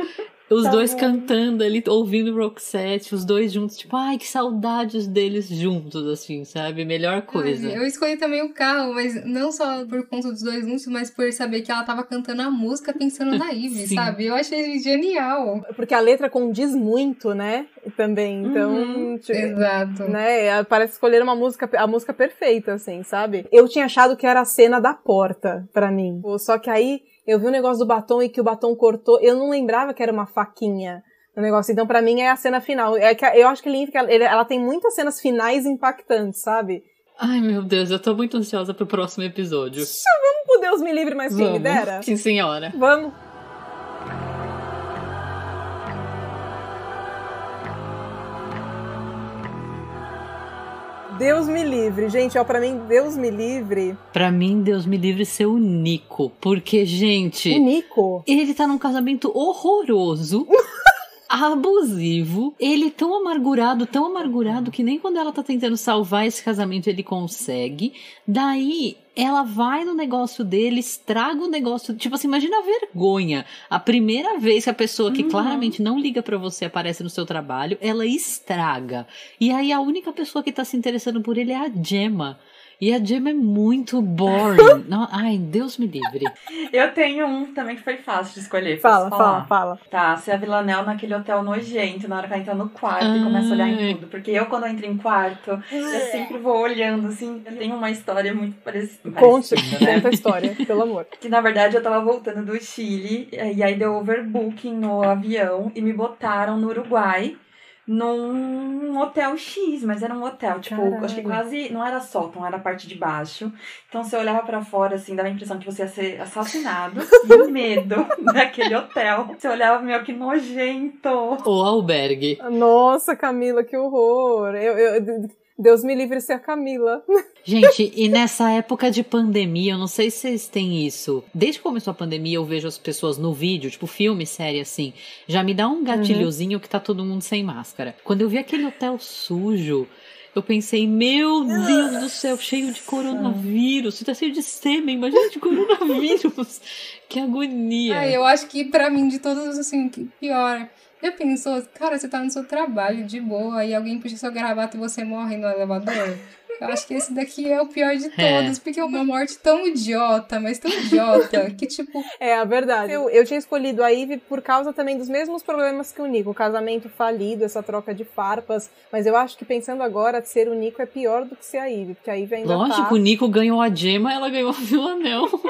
os Tá dois bom. cantando ali, ouvindo Roxette, os dois juntos, tipo, ai, que saudades deles juntos, assim, sabe? Melhor coisa. Ai, eu escolhi também o carro, mas não só por conta dos dois juntos, mas por saber que ela tava cantando a música pensando na Ivy, sabe? Eu achei genial. Porque a letra condiz muito, né? Também. Então, Uhum. tipo, Exato. né? Parece escolher uma música, a música perfeita, assim, sabe? Eu tinha achado que era a cena da porta, pra mim. Só que aí eu vi o negócio do batom e que o batom cortou. Eu não lembrava que era uma faquinha no negócio. Então, pra mim, é a cena final. É que eu acho que ele- ela tem muitas cenas finais impactantes, sabe? Ai, meu Deus, eu tô muito ansiosa pro próximo episódio. Vamos pro Deus me livre, mas quem me dera? Sim, senhora. Vamos. Deus me livre. Gente, ó, pra mim, Deus me livre. Pra mim, Deus me livre ser o Nico. Porque, gente. O Nico? Ele tá num casamento horroroso. abusivo, ele tão amargurado, tão amargurado que nem quando ela tá tentando salvar esse casamento ele consegue. Daí ela vai no negócio dele, estraga o negócio. Tipo assim, imagina a vergonha. A primeira vez que a pessoa que Uhum. claramente não liga pra você aparece no seu trabalho, ela estraga. E aí a única pessoa que tá se interessando por ele é a Gemma. E a Gemma é muito boring. Não, ai, Deus me livre. Eu tenho um também que foi fácil de escolher. Fala, fala, fala. Tá, se a Villanelle naquele hotel nojento, na hora que ela entra no quarto e começa a olhar em tudo. Porque eu, quando eu entro em quarto, eu sempre vou olhando, assim. Eu tenho uma história muito parecida. Conte, né? conta a história, pelo amor. Que na verdade eu tava voltando do Chile, e aí deu overbooking no avião e me botaram no Uruguai num hotel X, mas era um hotel, tipo, Caralho. acho que quase não era sótão, era a parte de baixo. Então você olhava pra fora assim, dava a impressão que você ia ser assassinado e o medo daquele hotel. Você olhava meio que nojento. O albergue. Nossa, Camila, que horror. Eu, eu- Deus me livre ser a Camila. Gente, e nessa época de pandemia, eu não sei se vocês têm isso. Desde que começou a pandemia, eu vejo as pessoas no vídeo, tipo filme, série, assim. Já me dá um gatilhozinho que tá todo mundo sem máscara. Quando eu vi aquele hotel sujo, eu pensei, meu Deus do céu, cheio de coronavírus. Você tá cheio de sêmen, imagina de coronavírus. que agonia. Ah, eu acho que pra mim, de todos, assim, que pior. Já pensou, cara, você tá no seu trabalho de boa e alguém puxa seu gravata e você morre no elevador? Eu acho que esse daqui é o pior de É. todos, porque é uma morte tão idiota, mas tão idiota, que tipo, É, a verdade. Eu, eu tinha escolhido a Ivy por causa também dos mesmos problemas que o Nico. O casamento falido, essa troca de farpas. Mas eu acho que pensando agora, ser o Nico é pior do que ser a Ivy. Porque a Ivy ainda Lógico, tá... o Nico ganhou a Gema, ela ganhou a Villanel.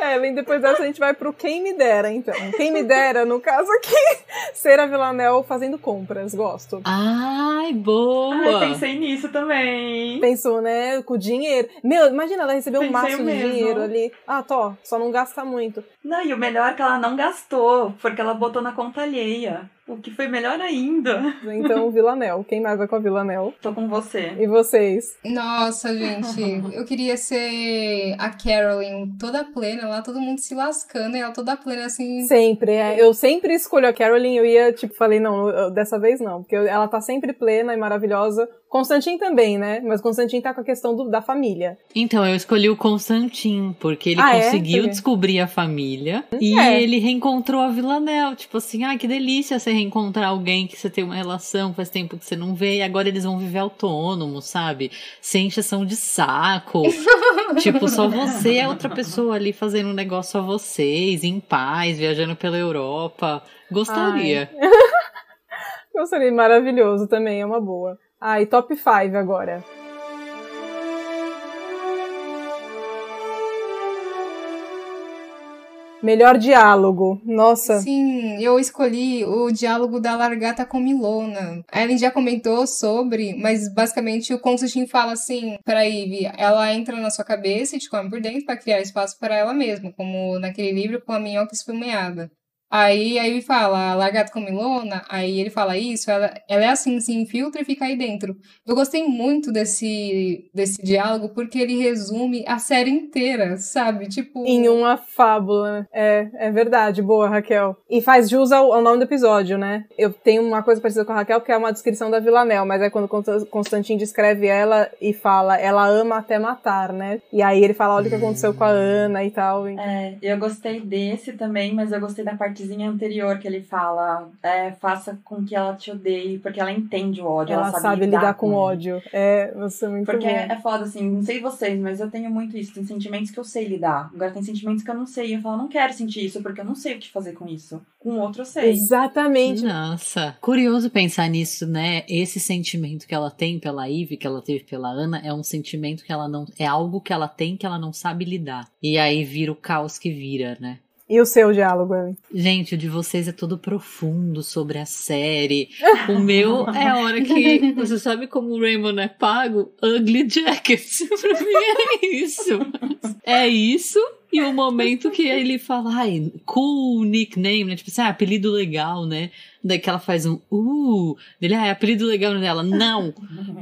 É, e depois dessa a gente vai pro Quem Me Dera, então. Quem Me Dera, no caso aqui, ser a Villanel fazendo compras. Gosto. Ai, boa! Ai, pensei nisso também. Pensou, né? Com o dinheiro. Meu, imagina ela receber um Pensei maço de mesmo. dinheiro ali. Ah, tô, só não gasta muito. Não, e o melhor é que ela não gastou, porque ela botou na conta alheia. O que foi melhor ainda. Então, Villanel. Quem mais vai com a Villanel? Tô com você. E vocês? nossa, gente, eu queria ser a Carolyn toda plena lá, todo mundo se lascando, e ela toda plena assim. Sempre, é. Eu sempre escolho a Carolyn, eu ia, tipo, falei, não, eu- dessa vez não, porque ela tá sempre plena e maravilhosa. Constantin também, né? Mas Constantin tá com a questão do- da família. Então, eu escolhi o Constantin, porque ele Ah, é? conseguiu quê? descobrir a família e É. ele reencontrou a Villanelle. Tipo assim, ah, que delícia você reencontrar alguém que você tem uma relação, faz tempo que você não vê, e agora eles vão viver autônomos, sabe? Sem encheção de saco. tipo, só você é outra pessoa ali fazendo um negócio a vocês, em paz, viajando pela Europa. Gostaria. Gostaria, maravilhoso também, é uma boa. E top 5 agora. Melhor diálogo. Nossa. Sim, eu escolhi o diálogo da Largata com Milona. A Ellen já comentou sobre, mas basicamente o Constantine fala assim pra Ivy, ela entra na sua cabeça e te come por dentro pra criar espaço para ela mesma, como naquele livro com a minhoca esfumeada. Aí a Ivy fala, Largata com Milona, aí ele fala isso, ela, ela é assim, se infiltra e fica aí dentro. Eu gostei muito desse, desse diálogo porque ele resume a série inteira, sabe? Tipo... Em uma fábula. É, é verdade. Boa, Raquel. E faz jus ao, ao nome do episódio, né? Eu tenho uma coisa parecida com a Raquel, que é uma descrição da Villanelle, mas é quando Consta- Constantin descreve ela e fala, ela ama até matar, né? E aí ele fala, olha o que aconteceu com a Ana e tal. É, eu gostei desse também, mas eu gostei da partezinha anterior que ele fala, é, faça com que ela te odeie, porque ela entende o ódio, ela, Ela sabe lidar com ele. ódio. É, você é muito Porque bom. é foda, assim, não sei vocês, mas eu tenho muito isso. Tem sentimentos que eu sei lidar. Agora tem sentimentos que eu não sei. Eu falo, não quero sentir isso, porque eu não sei o que fazer com isso. Com o outro eu sei. Exatamente. Nossa, curioso pensar nisso, né? Esse sentimento que ela tem pela Ivy, que ela teve pela Ana, é um sentimento que ela não. É algo que ela tem que ela não sabe lidar. E aí vira o caos que vira, né? E o seu diálogo, Ellen? Gente, o de vocês é todo profundo sobre a série. O meu é a hora que. Você sabe como o Raymond é pago? Ugly Jackets. pra mim é isso. É isso E o momento que ele fala, ai, cool nickname, né? Tipo assim, ah, apelido legal, né? Daí que ela faz um, uh, dele, ah, é apelido legal dela. Não!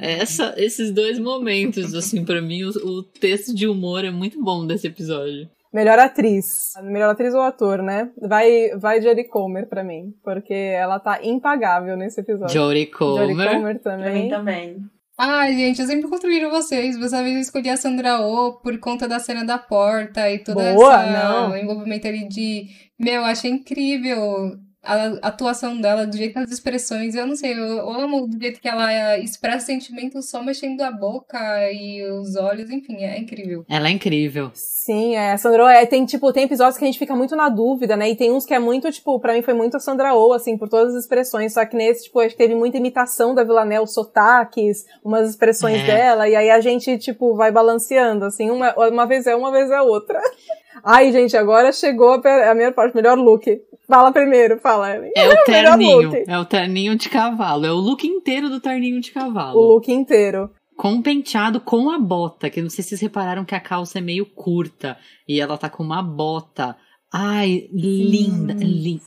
Essa, esses dois momentos, assim, para mim, o, o texto de humor é muito bom desse episódio. Melhor atriz. Melhor atriz ou ator, né? Vai, vai Jodie Comer pra mim. Porque ela tá impagável nesse episódio. Jodie Comer. Jodie Comer Pra mim também. também. Ai, gente, eu sempre construíram vocês. Dessa vez eu escolhi a Sandra Oh por conta da cena da porta e toda Boa, essa não. envolvimento ali de. Meu, achei incrível a atuação dela, do jeito que as expressões. Eu não sei, eu, amo do jeito que ela expressa sentimentos só mexendo a boca e os olhos, enfim, é incrível. Ela é incrível. Sim, é, a Sandra é, tem, tipo, tem episódios que a gente fica muito na dúvida, né? E tem uns que é muito, tipo, pra mim foi muito a Sandra Oh, assim, por todas as expressões. Só que nesse, tipo, acho que teve muita imitação da Villanelle, sotaques, umas expressões É. dela, e aí a gente, tipo, vai balanceando, assim, uma, uma vez é uma vez é outra. Ai, gente, agora chegou a, minha parte, melhor look. Fala primeiro, fala. É o terninho. É o terninho de cavalo. É o look inteiro do terninho de O cavalo. look inteiro. Com um penteado com a bota. Que não sei se vocês repararam que a calça é meio curta. E ela tá com uma bota. Ai, linda, linda.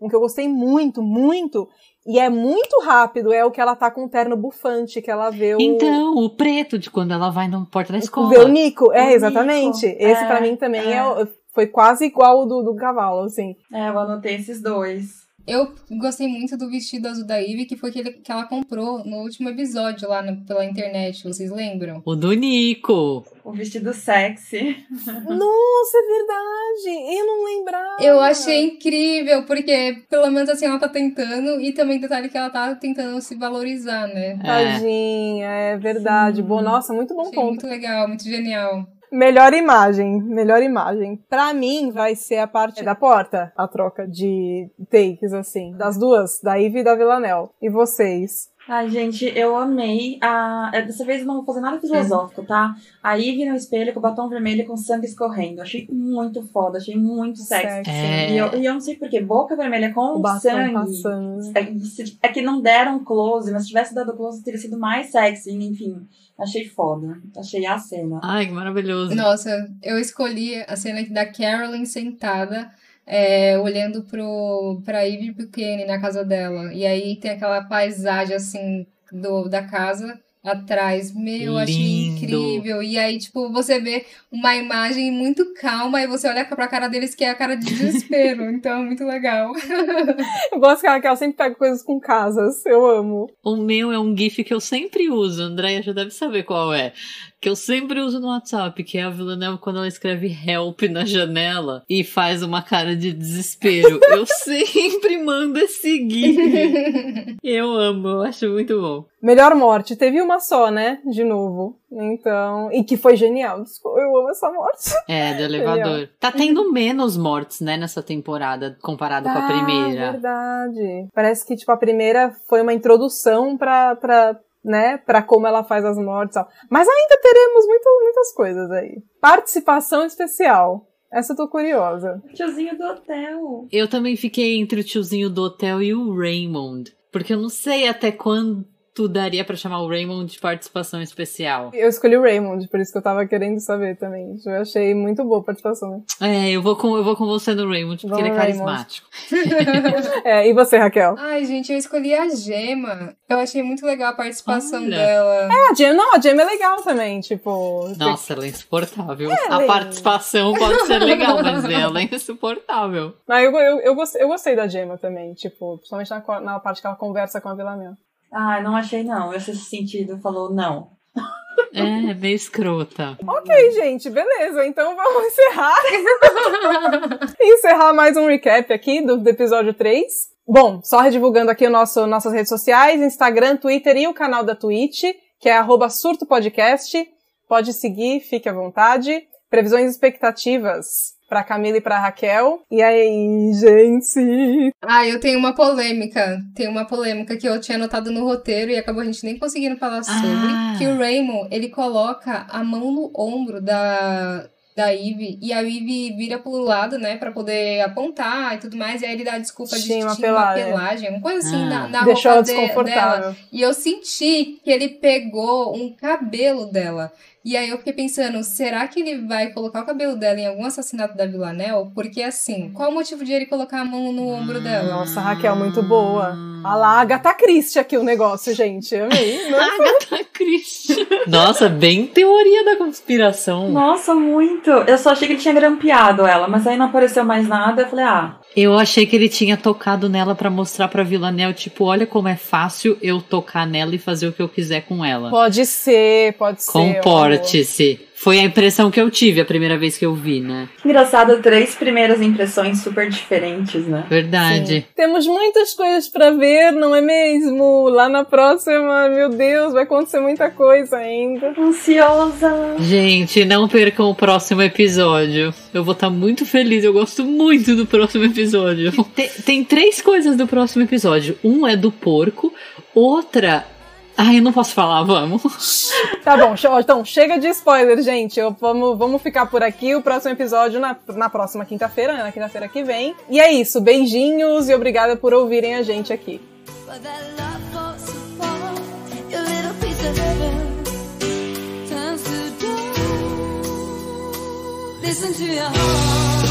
Um que eu gostei muito, muito, e é muito rápido, é o que ela tá com o terno bufante, que ela vê o. Então, o preto de quando ela vai na porta da escola. Vê o Nico, é, O exatamente. Nico, Esse é, pra mim também é. é. foi quase igual o do, do cavalo, assim. É, eu anotei esses dois. Eu gostei muito do vestido azul da Ivy, que foi aquele que ela comprou no último episódio lá no- pela internet, vocês lembram? O do Nico. O vestido sexy. Nossa, é verdade! Eu não lembrava. Eu achei incrível, porque pelo menos assim ela tá tentando, e também detalhe que ela tá tentando se valorizar, né? Tadinha, é verdade. Bom, nossa, muito bom Achei ponto. muito legal, muito genial. Melhor imagem, melhor imagem. Pra mim, vai ser a parte da porta, a troca de takes, assim. Das duas, da Ivy e da Villanelle. E vocês? Ai, gente, eu amei a. é, Dessa vez eu não vou fazer nada filosófico, tá? A Ivy no espelho com o batom vermelho e com sangue escorrendo. Achei muito foda, achei muito sexy. É. E, eu, e eu não sei porquê, boca vermelha com O batom sangue. passando. É, é que não deram close, mas se tivesse dado close teria sido mais sexy, enfim. Achei foda. Achei a cena. Ai, que maravilhoso. Nossa, eu escolhi a cena da Carolyn sentada, é, olhando pro, pra Ivy Kenny na casa dela. E aí tem aquela paisagem, assim, do, da casa atrás. Meu, eu achei Lindo. incrível. E aí, tipo, você vê uma imagem muito calma e você olha pra cara deles que é a cara de desespero. então, é muito legal. Eu gosto que ela, que ela sempre pega coisas com casas. Eu amo. O meu é um GIF que eu sempre uso. A Andrea já deve saber qual é. Que eu sempre uso no WhatsApp, que é a Villanelle quando ela escreve help na janela e faz uma cara de desespero. eu sempre mando esse GIF. Eu amo, eu acho muito bom. Melhor morte. Teve uma só, né? De novo. Então. E que foi genial. Desculpa, Eu amo essa morte. É, do elevador. Tá tendo menos mortes, né, nessa temporada, comparado com a Ah, primeira. verdade. Parece que, tipo, a primeira foi uma introdução pra, pra, né, pra como ela faz as mortes e tal. Mas ainda teremos muito, muitas coisas aí. Participação especial. Essa eu tô curiosa. Tiozinho do hotel. Eu também fiquei entre o tiozinho do hotel e o Raymond. Porque eu não sei até quando daria pra chamar o Raymond de participação especial. Eu escolhi o Raymond, por isso que eu tava querendo saber também. Eu achei muito boa a participação. É, eu vou com, eu vou com você no Raymond, porque Vamos ele é carismático. É, e você, Raquel? Ai, gente, eu escolhi a Gema. Eu achei muito legal a participação Olha. dela. É, a Jam, não, a Jam é legal também, tipo. Nossa, ela é insuportável. É, a Lê. participação pode ser legal, mas ela é insuportável. Mas eu, eu, eu, gostei, eu gostei da Gemma também, tipo, principalmente na, na parte que ela conversa com a Villanelle. Ai, não achei não. Esse sentido. Falou não. É, meio escrota. Ok, gente, beleza. Então vamos encerrar. encerrar mais um recap aqui do, do episódio 3. Bom, só redivulgando aqui o nosso, nossas redes sociais, Instagram, Twitter e o canal da Twitch, que é arroba Surto Podcast. Pode seguir, fique à vontade. Previsões e expectativas pra Camila e pra Raquel. E aí, gente? Ah, eu tenho uma polêmica. Tem uma polêmica que eu tinha anotado no roteiro e acabou a gente nem conseguindo falar sobre. Ah. Que o Raymond, ele coloca a mão no ombro da, da Eve, e a Eve vira pro lado, né, pra poder apontar e tudo mais, e aí ele dá a desculpa de Tinha uma pelagem. uma coisa assim, Ah. na, na Deixou roupa ela de- desconfortável. dela. E eu senti que ele pegou um cabelo dela. E aí eu fiquei pensando, será que ele vai colocar o cabelo dela em algum assassinato da Villanelle? Porque assim, qual o motivo de ele colocar a mão no ombro dela? Nossa, Raquel, muito boa. Olha lá, Agatha Christie aqui o negócio, gente. Amei. Agatha Christie. Nossa, bem teoria da conspiração. Nossa, muito. Eu só achei que ele tinha grampeado ela, mas aí não apareceu mais nada. Eu falei, ah, Eu achei que ele tinha tocado nela pra mostrar pra Villanelle, tipo, olha como é fácil eu tocar nela e fazer o que eu quiser com ela. Pode ser, pode ser. Comporte-se. Foi a impressão que eu tive a primeira vez que eu vi, né? engraçado, três primeiras impressões super diferentes, né? Verdade. Temos muitas coisas pra ver, não é mesmo? Lá na próxima, meu Deus, vai acontecer muita coisa ainda. Ansiosa. Gente, não percam o próximo episódio. Eu vou estar muito feliz, eu gosto muito do próximo episódio. Tem, tem três coisas do próximo episódio. Um é do porco, outra. Ai, eu não posso falar, vamos. Tá bom, então chega de spoiler, gente. Eu, vamos, vamos ficar por aqui. O próximo episódio na, na próxima quinta-feira, né? Na quinta-feira que vem. E é isso. Beijinhos e obrigada por ouvirem a gente aqui. Listen to your heart.